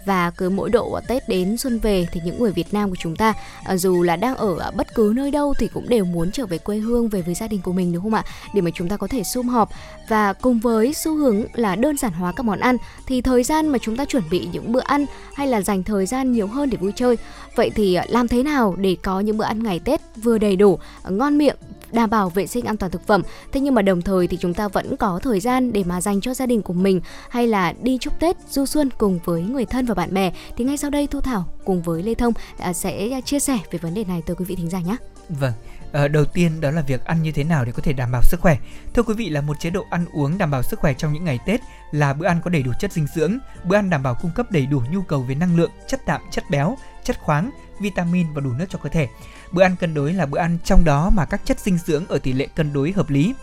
S3: Và cứ mỗi độ Tết đến xuân về thì những người Việt Nam của chúng ta à, dù là đang ở bất cứ nơi đâu thì cũng đều muốn trở về quê hương về với gia đình của mình đúng không ạ? Để mà chúng ta có thể sum họp và cùng với xu hướng là đơn giản hóa các món ăn thì thời gian mà chúng ta chuẩn bị những bữa ăn hay là dành thời gian nhiều hơn để vui chơi. Vậy thì ờ, làm thế nào để có những bữa ăn ngày Tết vừa đầy đủ, ngon miệng đảm bảo vệ sinh an toàn thực phẩm. Thế nhưng mà đồng thời thì chúng ta vẫn có thời gian để mà dành cho gia đình của mình hay là đi chúc Tết du xuân cùng với người thân và bạn bè. Thì ngay sau đây Thu Thảo cùng với Lê Thông à, sẽ à, chia sẻ về vấn đề này tới quý vị thính giả nhé.
S4: Vâng, ờ, đầu tiên đó là việc ăn như thế nào để có thể đảm bảo sức khỏe. Thưa quý vị là một chế độ ăn uống đảm bảo sức khỏe trong những ngày Tết là bữa ăn có đầy đủ chất dinh dưỡng, bữa ăn đảm bảo cung cấp đầy đủ nhu cầu về năng lượng, chất đạm, chất béo, chất khoáng, vitamin và đủ nước cho cơ thể. Bữa ăn cân đối là bữa ăn trong đó mà các chất dinh dưỡng ở tỷ lệ cân đối hợp lý.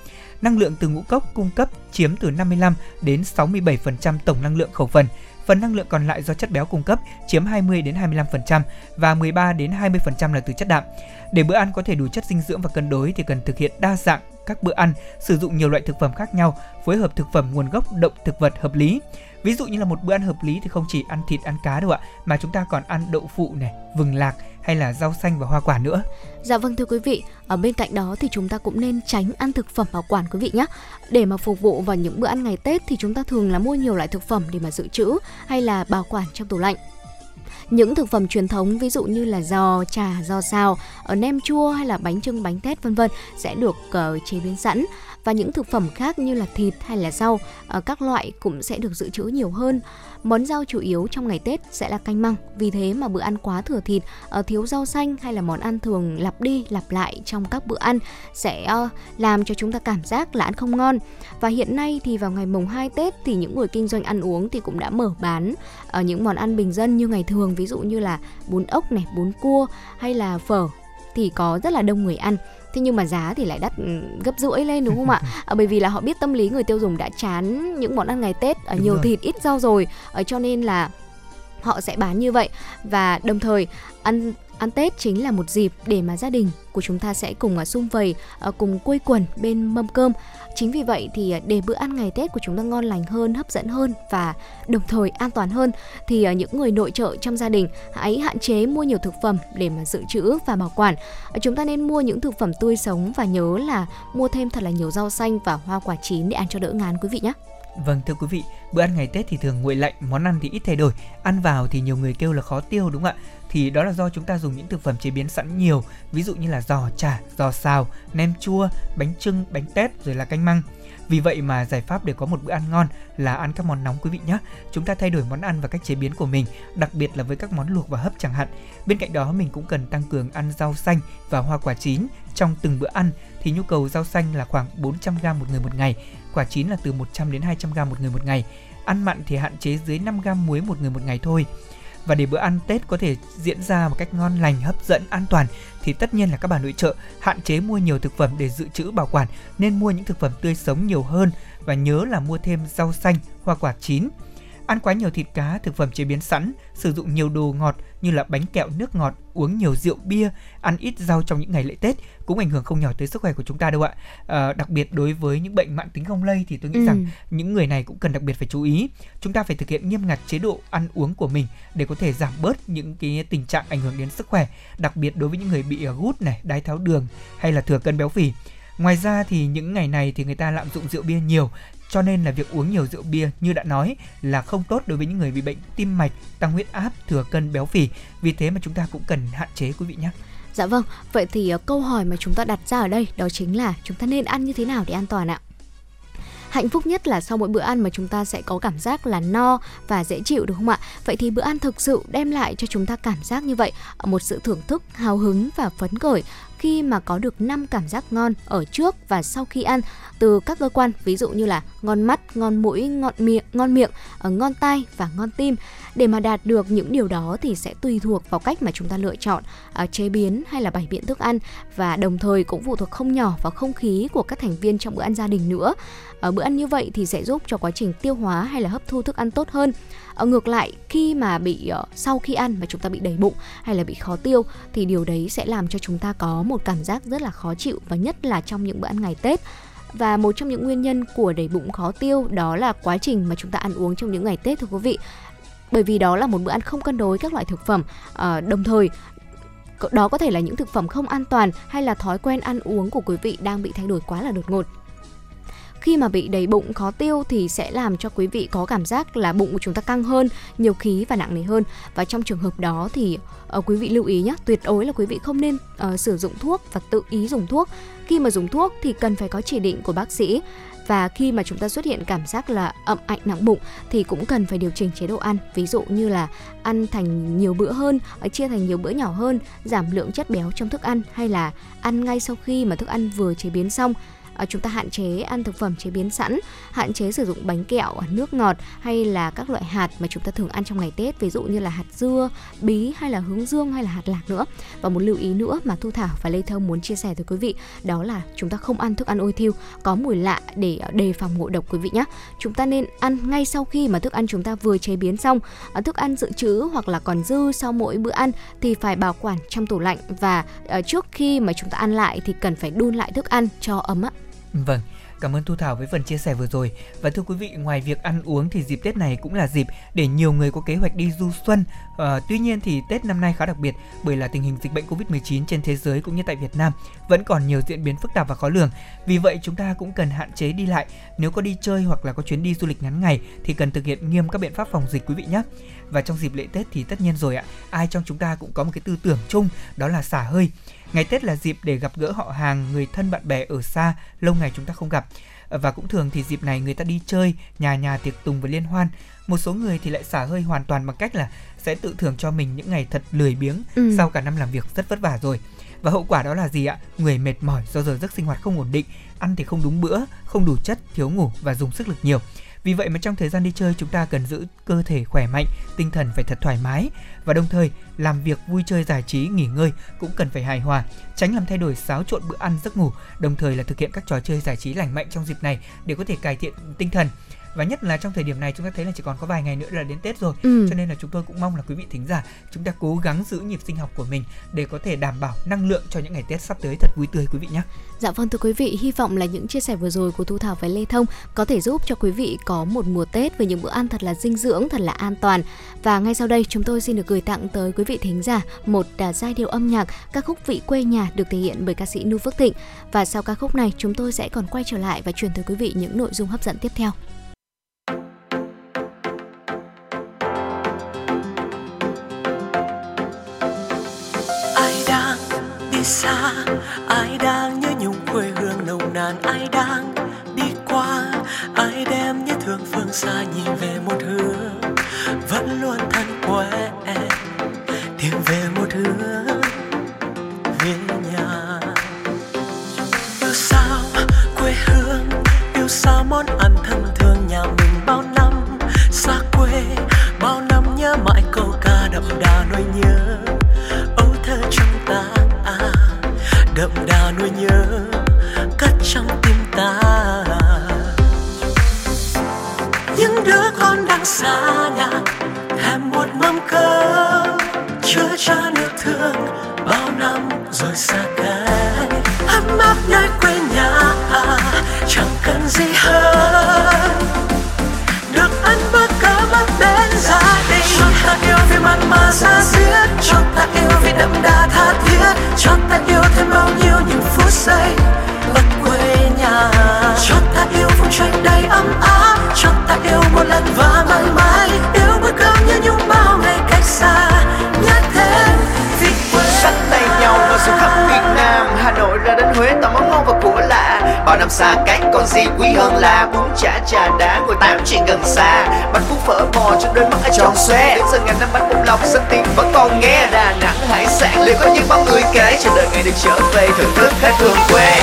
S4: Năng lượng từ ngũ cốc cung cấp chiếm từ 55 đến 67% tổng năng lượng khẩu phần. Phần năng lượng còn lại do chất béo cung cấp chiếm 20 đến 25% và 13 đến 20% là từ chất đạm. Để bữa ăn có thể đủ chất dinh dưỡng và cân đối thì cần thực hiện đa dạng các bữa ăn, sử dụng nhiều loại thực phẩm khác nhau, phối hợp thực phẩm nguồn gốc động thực vật hợp lý. Ví dụ như là một bữa ăn hợp lý thì không chỉ ăn thịt ăn cá đâu ạ, mà chúng ta còn ăn đậu phụ này, vừng lạc hay là rau xanh và hoa quả nữa.
S3: Dạ vâng thưa quý vị, ở bên cạnh đó thì chúng ta cũng nên tránh ăn thực phẩm bảo quản quý vị nhé. Để mà phục vụ vào những bữa ăn ngày Tết thì chúng ta thường là mua nhiều loại thực phẩm để mà dự trữ hay là bảo quản trong tủ lạnh những thực phẩm truyền thống ví dụ như là giò, chả, giò xào, ờ, nem chua hay là bánh trưng, bánh tét vân vân sẽ được uh, chế biến sẵn và những thực phẩm khác như là thịt hay là rau ờ, các loại cũng sẽ được dự trữ nhiều hơn. Món rau chủ yếu trong ngày Tết sẽ là canh măng, vì thế mà bữa ăn quá thừa thịt, ờ, thiếu rau xanh hay là món ăn thường lặp đi lặp lại trong các bữa ăn sẽ ờ, làm cho chúng ta cảm giác là ăn không ngon. Và hiện nay thì vào ngày mùng 2 Tết thì những người kinh doanh ăn uống thì cũng đã mở bán ở những món ăn bình dân như ngày thường ví dụ như là bún ốc này, bún cua hay là phở thì có rất là đông người ăn thế nhưng mà giá thì lại đắt ừ, gấp rưỡi lên đúng không ạ à, bởi vì là họ biết tâm lý người tiêu dùng đã chán những món ăn ngày tết ở nhiều rồi. thịt ít rau rồi ở cho nên là họ sẽ bán như vậy và đồng thời ăn ăn Tết chính là một dịp để mà gia đình của chúng ta sẽ cùng ở sum vầy à, cùng quây quần bên mâm cơm. Chính vì vậy thì à, để bữa ăn ngày Tết của chúng ta ngon lành hơn, hấp dẫn hơn và đồng thời an toàn hơn, thì những người nội trợ trong gia đình hãy hạn chế mua nhiều thực phẩm để mà dự trữ và bảo quản. Chúng ta nên mua những thực phẩm tươi sống và nhớ là mua thêm thật là nhiều rau xanh và hoa quả chín để ăn cho đỡ ngán, quý vị nhé.
S4: Vâng thưa quý vị, bữa ăn ngày Tết thì thường nguội lạnh, món ăn thì ít thay đổi, ăn vào thì nhiều người kêu là khó tiêu đúng không ạ? Thì đó là do chúng ta dùng những thực phẩm chế biến sẵn nhiều, ví dụ như là giò chả, giò xào, nem chua, bánh trưng, bánh tét rồi là canh măng. Vì vậy mà giải pháp để có một bữa ăn ngon là ăn các món nóng quý vị nhé. Chúng ta thay đổi món ăn và cách chế biến của mình, đặc biệt là với các món luộc và hấp chẳng hạn. Bên cạnh đó mình cũng cần tăng cường ăn rau xanh và hoa quả chín trong từng bữa ăn thì nhu cầu rau xanh là khoảng 400 g một người một ngày, quả chín là từ 100 đến 200 g một người một ngày. Ăn mặn thì hạn chế dưới 5 g muối một người một ngày thôi. Và để bữa ăn Tết có thể diễn ra một cách ngon lành, hấp dẫn, an toàn thì tất nhiên là các bà nội trợ hạn chế mua nhiều thực phẩm để dự trữ bảo quản nên mua những thực phẩm tươi sống nhiều hơn và nhớ là mua thêm rau xanh, hoa quả chín. Ăn quá nhiều thịt cá, thực phẩm chế biến sẵn, sử dụng nhiều đồ ngọt như là bánh kẹo, nước ngọt, uống nhiều rượu bia, ăn ít rau trong những ngày lễ Tết cũng ảnh hưởng không nhỏ tới sức khỏe của chúng ta đâu ạ. À, đặc biệt đối với những bệnh mạng tính không lây thì tôi nghĩ ừ. rằng những người này cũng cần đặc biệt phải chú ý. Chúng ta phải thực hiện nghiêm ngặt chế độ ăn uống của mình để có thể giảm bớt những cái tình trạng ảnh hưởng đến sức khỏe, đặc biệt đối với những người bị gút này, đái tháo đường hay là thừa cân béo phì. Ngoài ra thì những ngày này thì người ta lạm dụng rượu bia nhiều cho nên là việc uống nhiều rượu bia như đã nói là không tốt đối với những người bị bệnh tim mạch, tăng huyết áp, thừa cân béo phì. Vì thế mà chúng ta cũng cần hạn chế quý vị nhé.
S3: Dạ vâng, vậy thì ờ, câu hỏi mà chúng ta đặt ra ở đây đó chính là chúng ta nên ăn như thế nào để an toàn ạ? hạnh phúc nhất là sau mỗi bữa ăn mà chúng ta sẽ có cảm giác là no và dễ chịu đúng không ạ? Vậy thì bữa ăn thực sự đem lại cho chúng ta cảm giác như vậy, một sự thưởng thức, hào hứng và phấn khởi khi mà có được 5 cảm giác ngon ở trước và sau khi ăn từ các cơ quan ví dụ như là ngon mắt, ngon mũi, ngon miệng, ngon miệng, ngon tai và ngon tim. Để mà đạt được những điều đó thì sẽ tùy thuộc vào cách mà chúng ta lựa chọn uh, chế biến hay là bày biện thức ăn và đồng thời cũng phụ thuộc không nhỏ vào không khí của các thành viên trong bữa ăn gia đình nữa. Ở bữa ăn như vậy thì sẽ giúp cho quá trình tiêu hóa hay là hấp thu thức ăn tốt hơn. Ở ngược lại khi mà bị ờ, sau khi ăn mà chúng ta bị đầy bụng hay là bị khó tiêu thì điều đấy sẽ làm cho chúng ta có một một cảm giác rất là khó chịu và nhất là trong những bữa ăn ngày Tết. Và một trong những nguyên nhân của đầy bụng khó tiêu đó là quá trình mà chúng ta ăn uống trong những ngày Tết thưa quý vị. Bởi vì đó là một bữa ăn không cân đối các loại thực phẩm à, đồng thời đó có thể là những thực phẩm không an toàn hay là thói quen ăn uống của quý vị đang bị thay đổi quá là đột ngột khi mà bị đầy bụng khó tiêu thì sẽ làm cho quý vị có cảm giác là bụng của chúng ta căng hơn, nhiều khí và nặng nề hơn. Và trong trường hợp đó thì uh, quý vị lưu ý nhé, tuyệt đối là quý vị không nên uh, sử dụng thuốc và tự ý dùng thuốc. Khi mà dùng thuốc thì cần phải có chỉ định của bác sĩ và khi mà chúng ta xuất hiện cảm giác là ậm ạnh nặng bụng thì cũng cần phải điều chỉnh chế độ ăn ví dụ như là ăn thành nhiều bữa hơn ờ, chia thành nhiều bữa nhỏ hơn giảm lượng chất béo trong thức ăn hay là ăn ngay sau khi mà thức ăn vừa chế biến xong À, chúng ta hạn chế ăn thực phẩm chế biến sẵn, hạn chế sử dụng bánh kẹo, à, nước ngọt hay là các loại hạt mà chúng ta thường ăn trong ngày Tết, ví dụ như là hạt dưa, bí hay là hướng dương hay là hạt lạc nữa. Và một lưu ý nữa mà Thu Thảo và Lê Thơm muốn chia sẻ với quý vị đó là chúng ta không ăn thức ăn ôi thiêu có mùi lạ để à, đề phòng ngộ độc quý vị nhé. Chúng ta nên ăn ngay sau khi mà thức ăn chúng ta vừa chế biến xong. À, thức ăn dự trữ hoặc là còn dư sau mỗi bữa ăn thì phải bảo quản trong tủ lạnh và trước khi mà chúng ta ăn lại thì cần phải đun lại thức ăn cho ấm ạ.
S4: Vâng, Cảm ơn Thu Thảo với phần chia sẻ vừa rồi. Và thưa quý vị, ngoài việc ăn uống thì dịp Tết này cũng là dịp để nhiều người có kế hoạch đi du xuân. À, tuy nhiên thì Tết năm nay khá đặc biệt bởi là tình hình dịch bệnh Covid-19 trên thế giới cũng như tại Việt Nam vẫn còn nhiều diễn biến phức tạp và khó lường. Vì vậy chúng ta cũng cần hạn chế đi lại. Nếu có đi chơi hoặc là có chuyến đi du lịch ngắn ngày thì cần thực hiện nghiêm các biện pháp phòng dịch quý vị nhé. Và trong dịp lễ Tết thì tất nhiên rồi ạ, ai trong chúng ta cũng có một cái tư tưởng chung đó là xả hơi Ngày Tết là dịp để gặp gỡ họ hàng, người thân bạn bè ở xa, lâu ngày chúng ta không gặp. Và cũng thường thì dịp này người ta đi chơi, nhà nhà tiệc tùng và liên hoan. Một số người thì lại xả hơi hoàn toàn bằng cách là sẽ tự thưởng cho mình những ngày thật lười biếng ừ. sau cả năm làm việc rất vất vả rồi. Và hậu quả đó là gì ạ? Người mệt mỏi do giờ giấc sinh hoạt không ổn định, ăn thì không đúng bữa, không đủ chất, thiếu ngủ và dùng sức lực nhiều. Vì vậy mà trong thời gian đi chơi chúng ta cần giữ cơ thể khỏe mạnh, tinh thần phải thật thoải mái. Và đồng thời làm việc vui chơi giải trí nghỉ ngơi cũng cần phải hài hòa, tránh làm thay đổi xáo trộn bữa ăn giấc ngủ, đồng thời là thực hiện các trò chơi giải trí lành mạnh trong dịp này để có thể cải thiện tinh thần và nhất là trong thời điểm này chúng ta thấy là chỉ còn có vài ngày nữa là đến Tết rồi ừ. cho nên là chúng tôi cũng mong là quý vị thính giả chúng ta cố gắng giữ nhịp sinh học của mình để có thể đảm bảo năng lượng cho những ngày Tết sắp tới thật vui tươi quý vị nhé.
S3: Dạ vâng thưa quý vị, hy vọng là những chia sẻ vừa rồi của Thu Thảo và Lê Thông có thể giúp cho quý vị có một mùa Tết với những bữa ăn thật là dinh dưỡng, thật là an toàn. Và ngay sau đây chúng tôi xin được gửi tặng tới quý vị thính giả một uh, giai điệu âm nhạc ca khúc Vị quê nhà được thể hiện bởi ca sĩ Nu Phước Thịnh. Và sau ca khúc này chúng tôi sẽ còn quay trở lại và truyền tới quý vị những nội dung hấp dẫn tiếp theo.
S9: Xa. Ai đang nhớ nhung quê hương nồng nàn, ai đang đi qua, ai đem nhớ thương phương xa nhìn về một hướng. Vẫn luôn thân quen tìm về một hướng về nhà. Yêu sao quê hương, yêu sao món ăn thân thương nhà mình bao năm? Xa quê, bao năm nhớ mãi câu ca đậm đà nỗi nhớ. Đậm đà nỗi nhớ cất trong tim ta. Những đứa con đang xa nhà giây ở quê nhà. Cho ta yêu vùng trời đầy ấm áp cho ta yêu một lần và mãi mãi. Yêu bước cơm như nhung bao ngày cách xa nhắc thế vì quê.
S10: Sánh tay nhau và xuống khắp Việt Nam, Hà Nội ra đến Huế tao món ngon và của lạ bao năm xa cách còn gì quý hơn là bún chả trà đá ngồi tám chuyện gần xa. Bánh phúc phở bò cho đôi mắt ai tròn xoe. Đến giờ ngàn năm bánh bông lọc xanh tim vẫn còn nghe. Đà nẵng hải sản, liệu có những bao người kể. Chờ đợi ngày được trở về, thưởng thức hết thương quê.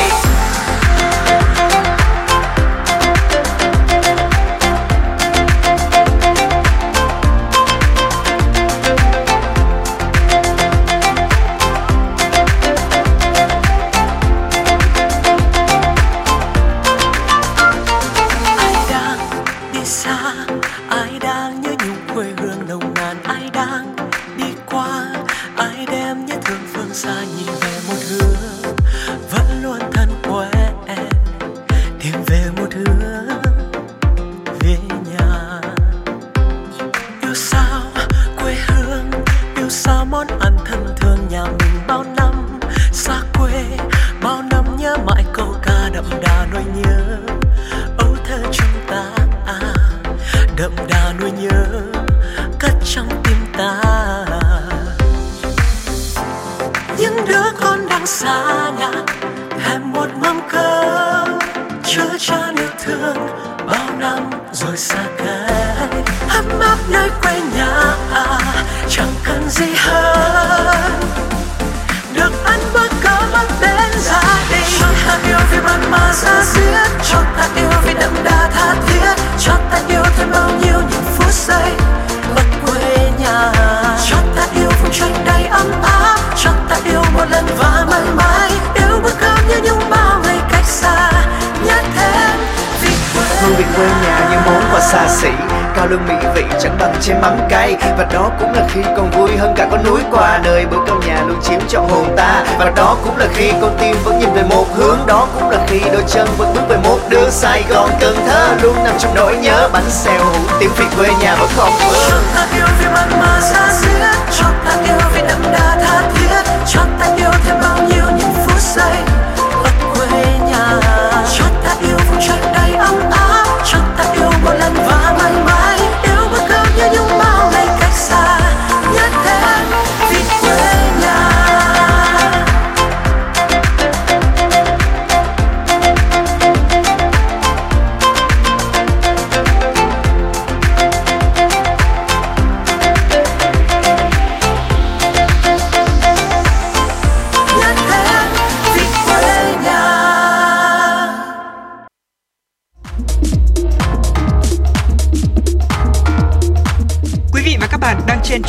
S9: Xa nhà thèm một mâm cơm, chứa chan yêu thương bao năm rồi xa cách ấm áp nơi quê nhà, chẳng cần gì hơn. Được ăn bữa cơm ấm bên gia đình. Cho ta yêu vì bạn mà ra xiết cho ta yêu vì đậm đà tha thiết. Cho ta yêu thêm bao nhiêu những phút giây ở quê nhà. Cho ta yêu vùng trời đầy ấm áp. Cho ta yêu một lần và mãi mãi như những bao ngày cách xa nhớ thêm vì quê
S10: hương vị quê nhà như món quà xa xỉ cao lương mỹ vị chẳng bằng chén mắm cay và đó cũng là khi còn vui hơn cả con núi qua đời. Bữa cơm nhà luôn chiếm trọn hồn ta. Và đó cũng là khi con tim vẫn nhìn về một hướng. Đó cũng là khi đôi chân vẫn bước về một đường sài gòn cần thơ. Luôn nằm trong nỗi nhớ bánh xèo hủ tiếu vì quê nhà vẫn còn
S9: cho
S10: mơ
S9: ta yêu vì bạn mà ra diết cho ta yêu vì đậm đà tha thiết. Cho ta yêu thêm bao nhiêu những phút giây ta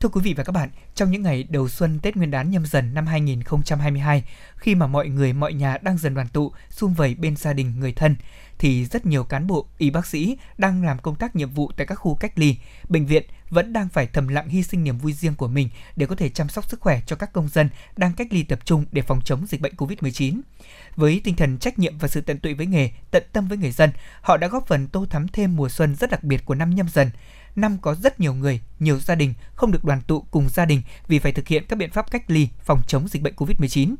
S4: Thưa quý vị và các bạn, trong những ngày đầu xuân Tết Nguyên đán nhâm dần năm 2022, khi mà mọi người mọi nhà đang dần đoàn tụ, sum vầy bên gia đình người thân, thì rất nhiều cán bộ, y bác sĩ đang làm công tác nhiệm vụ tại các khu cách ly, bệnh viện vẫn đang phải thầm lặng hy sinh niềm vui riêng của mình để có thể chăm sóc sức khỏe cho các công dân đang cách ly tập trung để phòng chống dịch bệnh COVID-19. Với tinh thần trách nhiệm và sự tận tụy với nghề, tận tâm với người dân, họ đã góp phần tô thắm thêm mùa xuân rất đặc biệt của năm nhâm dần. Năm có rất nhiều người, nhiều gia đình không được đoàn tụ cùng gia đình vì phải thực hiện các biện pháp cách ly phòng chống dịch bệnh COVID-19.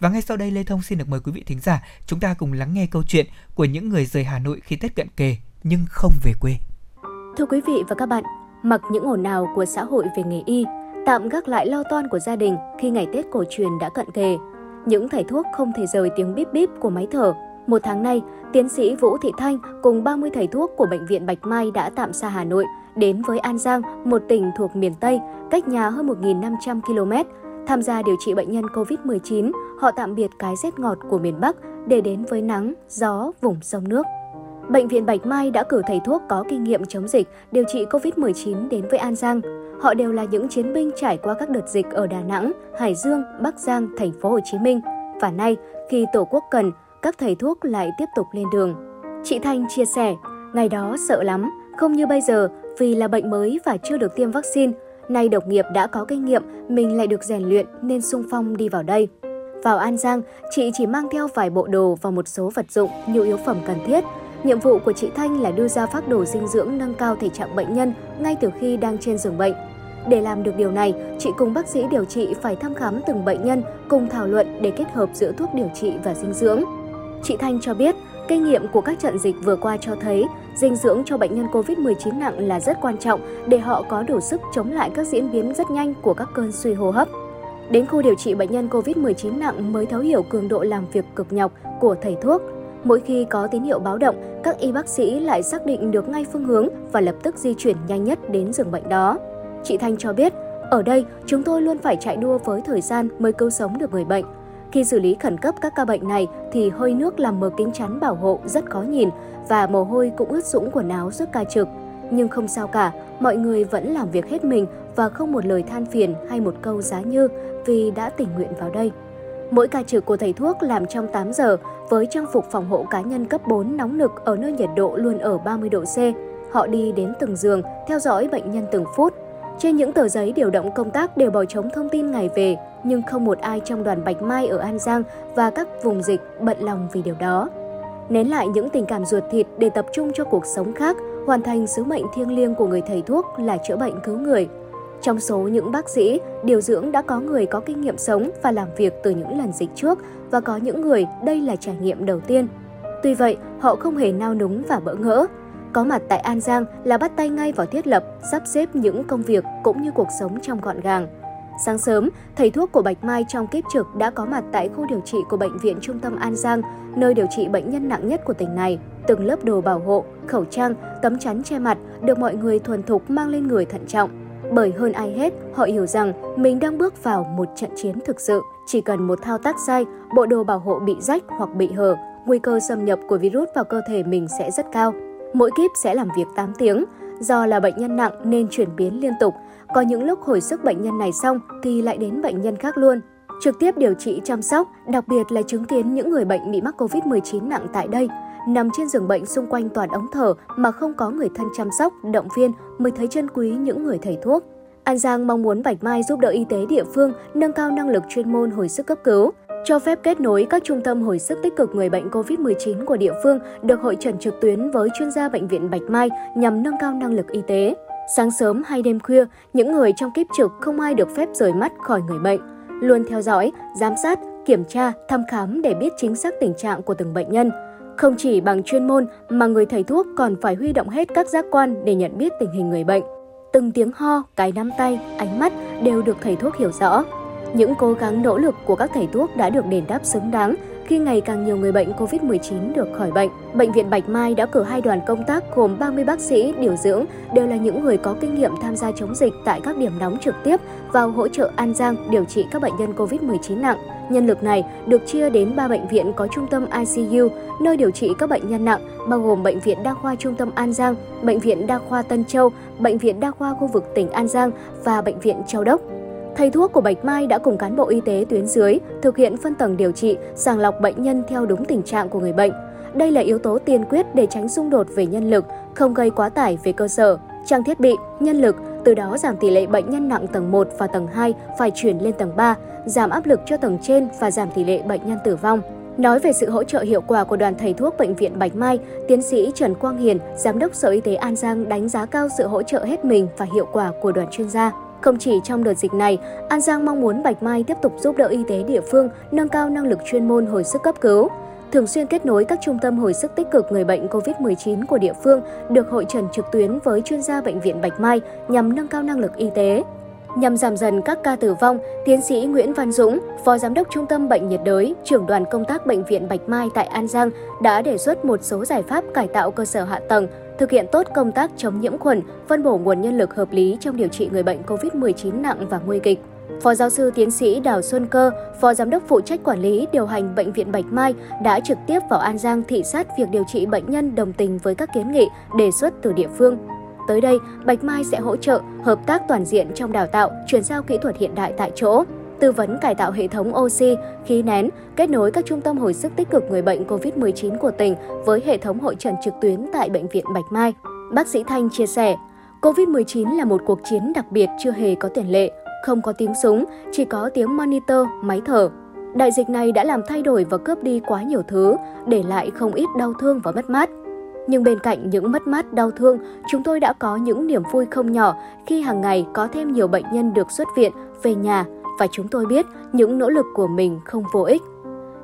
S4: Và ngay sau đây Lê Thông xin được mời quý vị thính giả chúng ta cùng lắng nghe câu chuyện của những người rời Hà Nội khi Tết cận kề nhưng không về quê.
S3: Thưa quý vị và các bạn, mặc những ồn ào của xã hội về nghề y, tạm gác lại lo toan của gia đình khi ngày Tết cổ truyền đã cận kề. Những thầy thuốc không thể rời tiếng bíp bíp của máy thở. Một tháng nay, tiến sĩ Vũ Thị Thanh cùng 30 thầy thuốc của Bệnh viện Bạch Mai đã tạm xa Hà Nội đến với An Giang, một tỉnh thuộc miền Tây, cách nhà hơn 1.500 km. Tham gia điều trị bệnh nhân COVID-19, họ tạm biệt cái rét ngọt của miền Bắc để đến với nắng, gió, vùng sông nước. Bệnh viện Bạch Mai đã cử thầy thuốc có kinh nghiệm chống dịch, điều trị COVID-19 đến với An Giang. Họ đều là những chiến binh trải qua các đợt dịch ở Đà Nẵng, Hải Dương, Bắc Giang, thành phố Hồ Chí Minh. Và nay, khi Tổ quốc cần, các thầy thuốc lại tiếp tục lên đường. Chị Thanh chia sẻ, ngày đó sợ lắm, không như bây giờ vì là bệnh mới và chưa được tiêm vaccine. Nay độc nghiệp đã có kinh nghiệm, mình lại được rèn luyện nên sung phong đi vào đây. Vào An Giang, chị chỉ mang theo vài bộ đồ và một số vật dụng, nhu yếu phẩm cần thiết. Nhiệm vụ của chị Thanh là đưa ra phác đồ dinh dưỡng nâng cao thể trạng bệnh nhân ngay từ khi đang trên giường bệnh. Để làm được điều này, chị cùng bác sĩ điều trị phải thăm khám từng bệnh nhân, cùng thảo luận để kết hợp giữa thuốc điều trị và dinh dưỡng. Chị Thanh cho biết, kinh nghiệm của các trận dịch vừa qua cho thấy dinh dưỡng cho bệnh nhân COVID-19 nặng là rất quan trọng để họ có đủ sức chống lại các diễn biến rất nhanh của các cơn suy hô hấp. Đến khu điều trị bệnh nhân COVID-19 nặng mới thấu hiểu cường độ làm việc cực nhọc của thầy thuốc. Mỗi khi có tín hiệu báo động, các y bác sĩ lại xác định được ngay phương hướng và lập tức di chuyển nhanh nhất đến giường bệnh đó. Chị Thanh cho biết, ở đây chúng tôi luôn phải chạy đua với thời gian mới cứu sống được người bệnh. Khi xử lý khẩn cấp các ca bệnh này thì hơi nước làm mờ kính chắn bảo hộ rất khó nhìn và mồ hôi cũng ướt sũng quần áo suốt ca trực. Nhưng không sao cả, mọi người vẫn làm việc hết mình và không một lời than phiền hay một câu giá như vì đã tình nguyện vào đây. Mỗi ca trực của thầy thuốc làm trong 8 giờ với trang phục phòng hộ cá nhân cấp 4 nóng nực ở nơi nhiệt độ luôn ở 30 độ C. Họ đi đến từng giường, theo dõi bệnh nhân từng phút. Trên những tờ giấy điều động công tác đều bỏ trống thông tin ngày về, nhưng không một ai trong đoàn Bạch Mai ở An Giang và các vùng dịch bận lòng vì điều đó. Nén lại những tình cảm ruột thịt để tập trung cho cuộc sống khác, hoàn thành sứ mệnh thiêng liêng của người thầy thuốc là chữa bệnh cứu người. Trong số những bác sĩ, điều dưỡng đã có người có kinh nghiệm sống và làm việc từ những lần dịch trước và có những người đây là trải nghiệm đầu tiên. Tuy vậy, họ không hề nao núng và bỡ ngỡ. Có mặt tại An Giang là bắt tay ngay vào thiết lập, sắp xếp những công việc cũng như cuộc sống trong gọn gàng. Sáng sớm, thầy thuốc của Bạch Mai trong kiếp trực đã có mặt tại khu điều trị của Bệnh viện Trung tâm An Giang, nơi điều trị bệnh nhân nặng nhất của tỉnh này. Từng lớp đồ bảo hộ, khẩu trang, tấm chắn che mặt được mọi người thuần thục mang lên người thận trọng. Bởi hơn ai hết, họ hiểu rằng mình đang bước vào một trận chiến thực sự. Chỉ cần một thao tác sai, bộ đồ bảo hộ bị rách hoặc bị hở, nguy cơ xâm nhập của virus vào cơ thể mình sẽ rất cao. Mỗi kíp sẽ làm việc 8 tiếng. Do là bệnh nhân nặng nên chuyển biến liên tục, có những lúc hồi sức bệnh nhân này xong thì lại đến bệnh nhân khác luôn. Trực tiếp điều trị chăm sóc, đặc biệt là chứng kiến những người bệnh bị mắc Covid-19 nặng tại đây, nằm trên giường bệnh xung quanh toàn ống thở mà không có người thân chăm sóc, động viên mới thấy chân quý những người thầy thuốc. An Giang mong muốn Bạch Mai giúp đỡ y tế địa phương nâng cao năng lực chuyên môn hồi sức cấp cứu, cho phép kết nối các trung tâm hồi sức tích cực người bệnh COVID-19 của địa phương được hội trần trực tuyến với chuyên gia bệnh viện Bạch Mai nhằm nâng cao năng lực y tế. Sáng sớm hay đêm khuya, những người trong kiếp trực không ai được phép rời mắt khỏi người bệnh, luôn theo dõi, giám sát, kiểm tra, thăm khám để biết chính xác tình trạng của từng bệnh nhân. Không chỉ bằng chuyên môn mà người thầy thuốc còn phải huy động hết các giác quan để nhận biết tình hình người bệnh. Từng tiếng ho, cái nắm tay, ánh mắt đều được thầy thuốc hiểu rõ. Những cố gắng nỗ lực của các thầy thuốc đã được đền đáp xứng đáng khi ngày càng nhiều người bệnh COVID-19 được khỏi bệnh. Bệnh viện Bạch Mai đã cử hai đoàn công tác gồm 30 bác sĩ, điều dưỡng, đều là những người có kinh nghiệm tham gia chống dịch tại các điểm nóng trực tiếp vào hỗ trợ An Giang điều trị các bệnh nhân COVID-19 nặng. Nhân lực này được chia đến 3 bệnh viện có trung tâm ICU, nơi điều trị các bệnh nhân nặng, bao gồm Bệnh viện Đa khoa Trung tâm An Giang, Bệnh viện Đa khoa Tân Châu, Bệnh viện Đa khoa khu vực tỉnh An Giang và Bệnh viện Châu Đốc. Thầy thuốc của Bạch Mai đã cùng cán bộ y tế tuyến dưới thực hiện phân tầng điều trị, sàng lọc bệnh nhân theo đúng tình trạng của người bệnh. Đây là yếu tố tiên quyết để tránh xung đột về nhân lực, không gây quá tải về cơ sở, trang thiết bị, nhân lực, từ đó giảm tỷ lệ bệnh nhân nặng tầng 1 và tầng 2 phải chuyển lên tầng 3, giảm áp lực cho tầng trên và giảm tỷ lệ bệnh nhân tử vong. Nói về sự hỗ trợ hiệu quả của đoàn thầy thuốc Bệnh viện Bạch Mai, tiến sĩ Trần Quang Hiền, Giám đốc Sở Y tế An Giang đánh giá cao sự hỗ trợ hết mình và hiệu quả của đoàn chuyên gia. Không chỉ trong đợt dịch này, An Giang mong muốn Bạch Mai tiếp tục giúp đỡ y tế địa phương nâng cao năng lực chuyên môn hồi sức cấp cứu, thường xuyên kết nối các trung tâm hồi sức tích cực người bệnh COVID-19 của địa phương được hội trần trực tuyến với chuyên gia bệnh viện Bạch Mai nhằm nâng cao năng lực y tế. Nhằm giảm dần các ca tử vong, tiến sĩ Nguyễn Văn Dũng, Phó Giám đốc Trung tâm Bệnh nhiệt đới, trưởng đoàn công tác Bệnh viện Bạch Mai tại An Giang đã đề xuất một số giải pháp cải tạo cơ sở hạ tầng, thực hiện tốt công tác chống nhiễm khuẩn, phân bổ nguồn nhân lực hợp lý trong điều trị người bệnh COVID-19 nặng và nguy kịch. Phó giáo sư tiến sĩ Đào Xuân Cơ, Phó Giám đốc phụ trách quản lý điều hành Bệnh viện Bạch Mai đã trực tiếp vào An Giang thị sát việc điều trị bệnh nhân đồng tình với các kiến nghị đề xuất từ địa phương. Tới đây, Bạch Mai sẽ hỗ trợ hợp tác toàn diện trong đào tạo, chuyển giao kỹ thuật hiện đại tại chỗ, tư vấn cải tạo hệ thống oxy, khí nén, kết nối các trung tâm hồi sức tích cực người bệnh COVID-19 của tỉnh với hệ thống hội trần trực tuyến tại Bệnh viện Bạch Mai. Bác sĩ Thanh chia sẻ, COVID-19 là một cuộc chiến đặc biệt chưa hề có tiền lệ, không có tiếng súng, chỉ có tiếng monitor, máy thở. Đại dịch này đã làm thay đổi và cướp đi quá nhiều thứ, để lại không ít đau thương và mất mát. Nhưng bên cạnh những mất mát đau thương, chúng tôi đã có những niềm vui không nhỏ khi hàng ngày có thêm nhiều bệnh nhân được xuất viện, về nhà và chúng tôi biết những nỗ lực của mình không vô ích.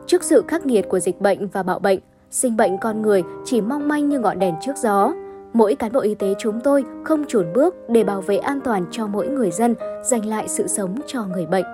S3: Trước sự khắc nghiệt của dịch bệnh và bạo bệnh, sinh bệnh con người chỉ mong manh như ngọn đèn trước gió. Mỗi cán bộ y tế chúng tôi không chùn bước để bảo vệ an toàn cho mỗi người dân, giành lại sự sống cho người bệnh.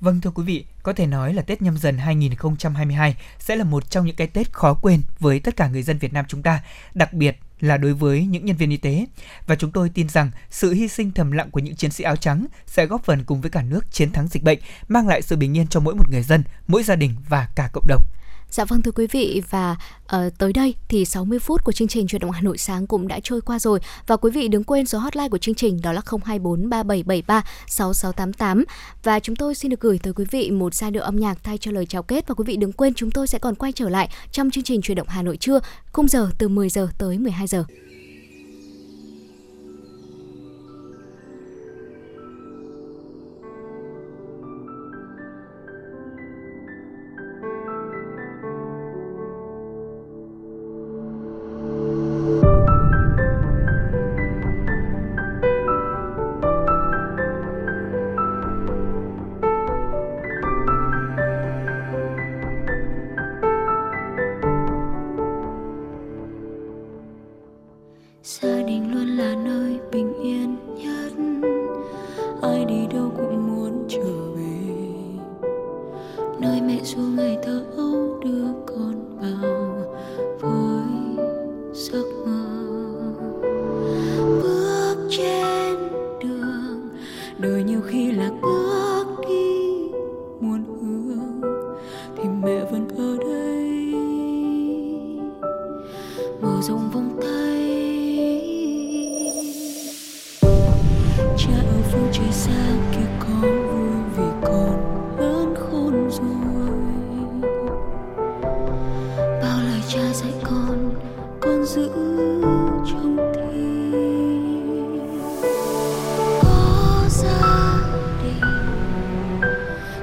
S4: Vâng thưa quý vị, có thể nói là Tết nhâm dần 2022 sẽ là một trong những cái Tết khó quên với tất cả người dân Việt Nam chúng ta, đặc biệt là đối với những nhân viên y tế. Và chúng tôi tin rằng sự hy sinh thầm lặng của những chiến sĩ áo trắng sẽ góp phần cùng với cả nước chiến thắng dịch bệnh, mang lại sự bình yên cho mỗi một người dân, mỗi gia đình và cả cộng đồng.
S7: Dạ vâng thưa quý vị và uh, tới đây thì 60 phút của chương trình chuyển động Hà Nội sáng cũng đã trôi qua rồi. Và quý vị đừng quên số hotline của chương trình đó là 024 3773 6688 và chúng tôi xin được gửi tới quý vị một giai điệu âm nhạc thay cho lời chào kết. Và quý vị đừng quên chúng tôi sẽ còn quay trở lại trong chương trình chuyển động Hà Nội trưa khung giờ từ 10 giờ tới 12 giờ.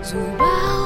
S7: 走吧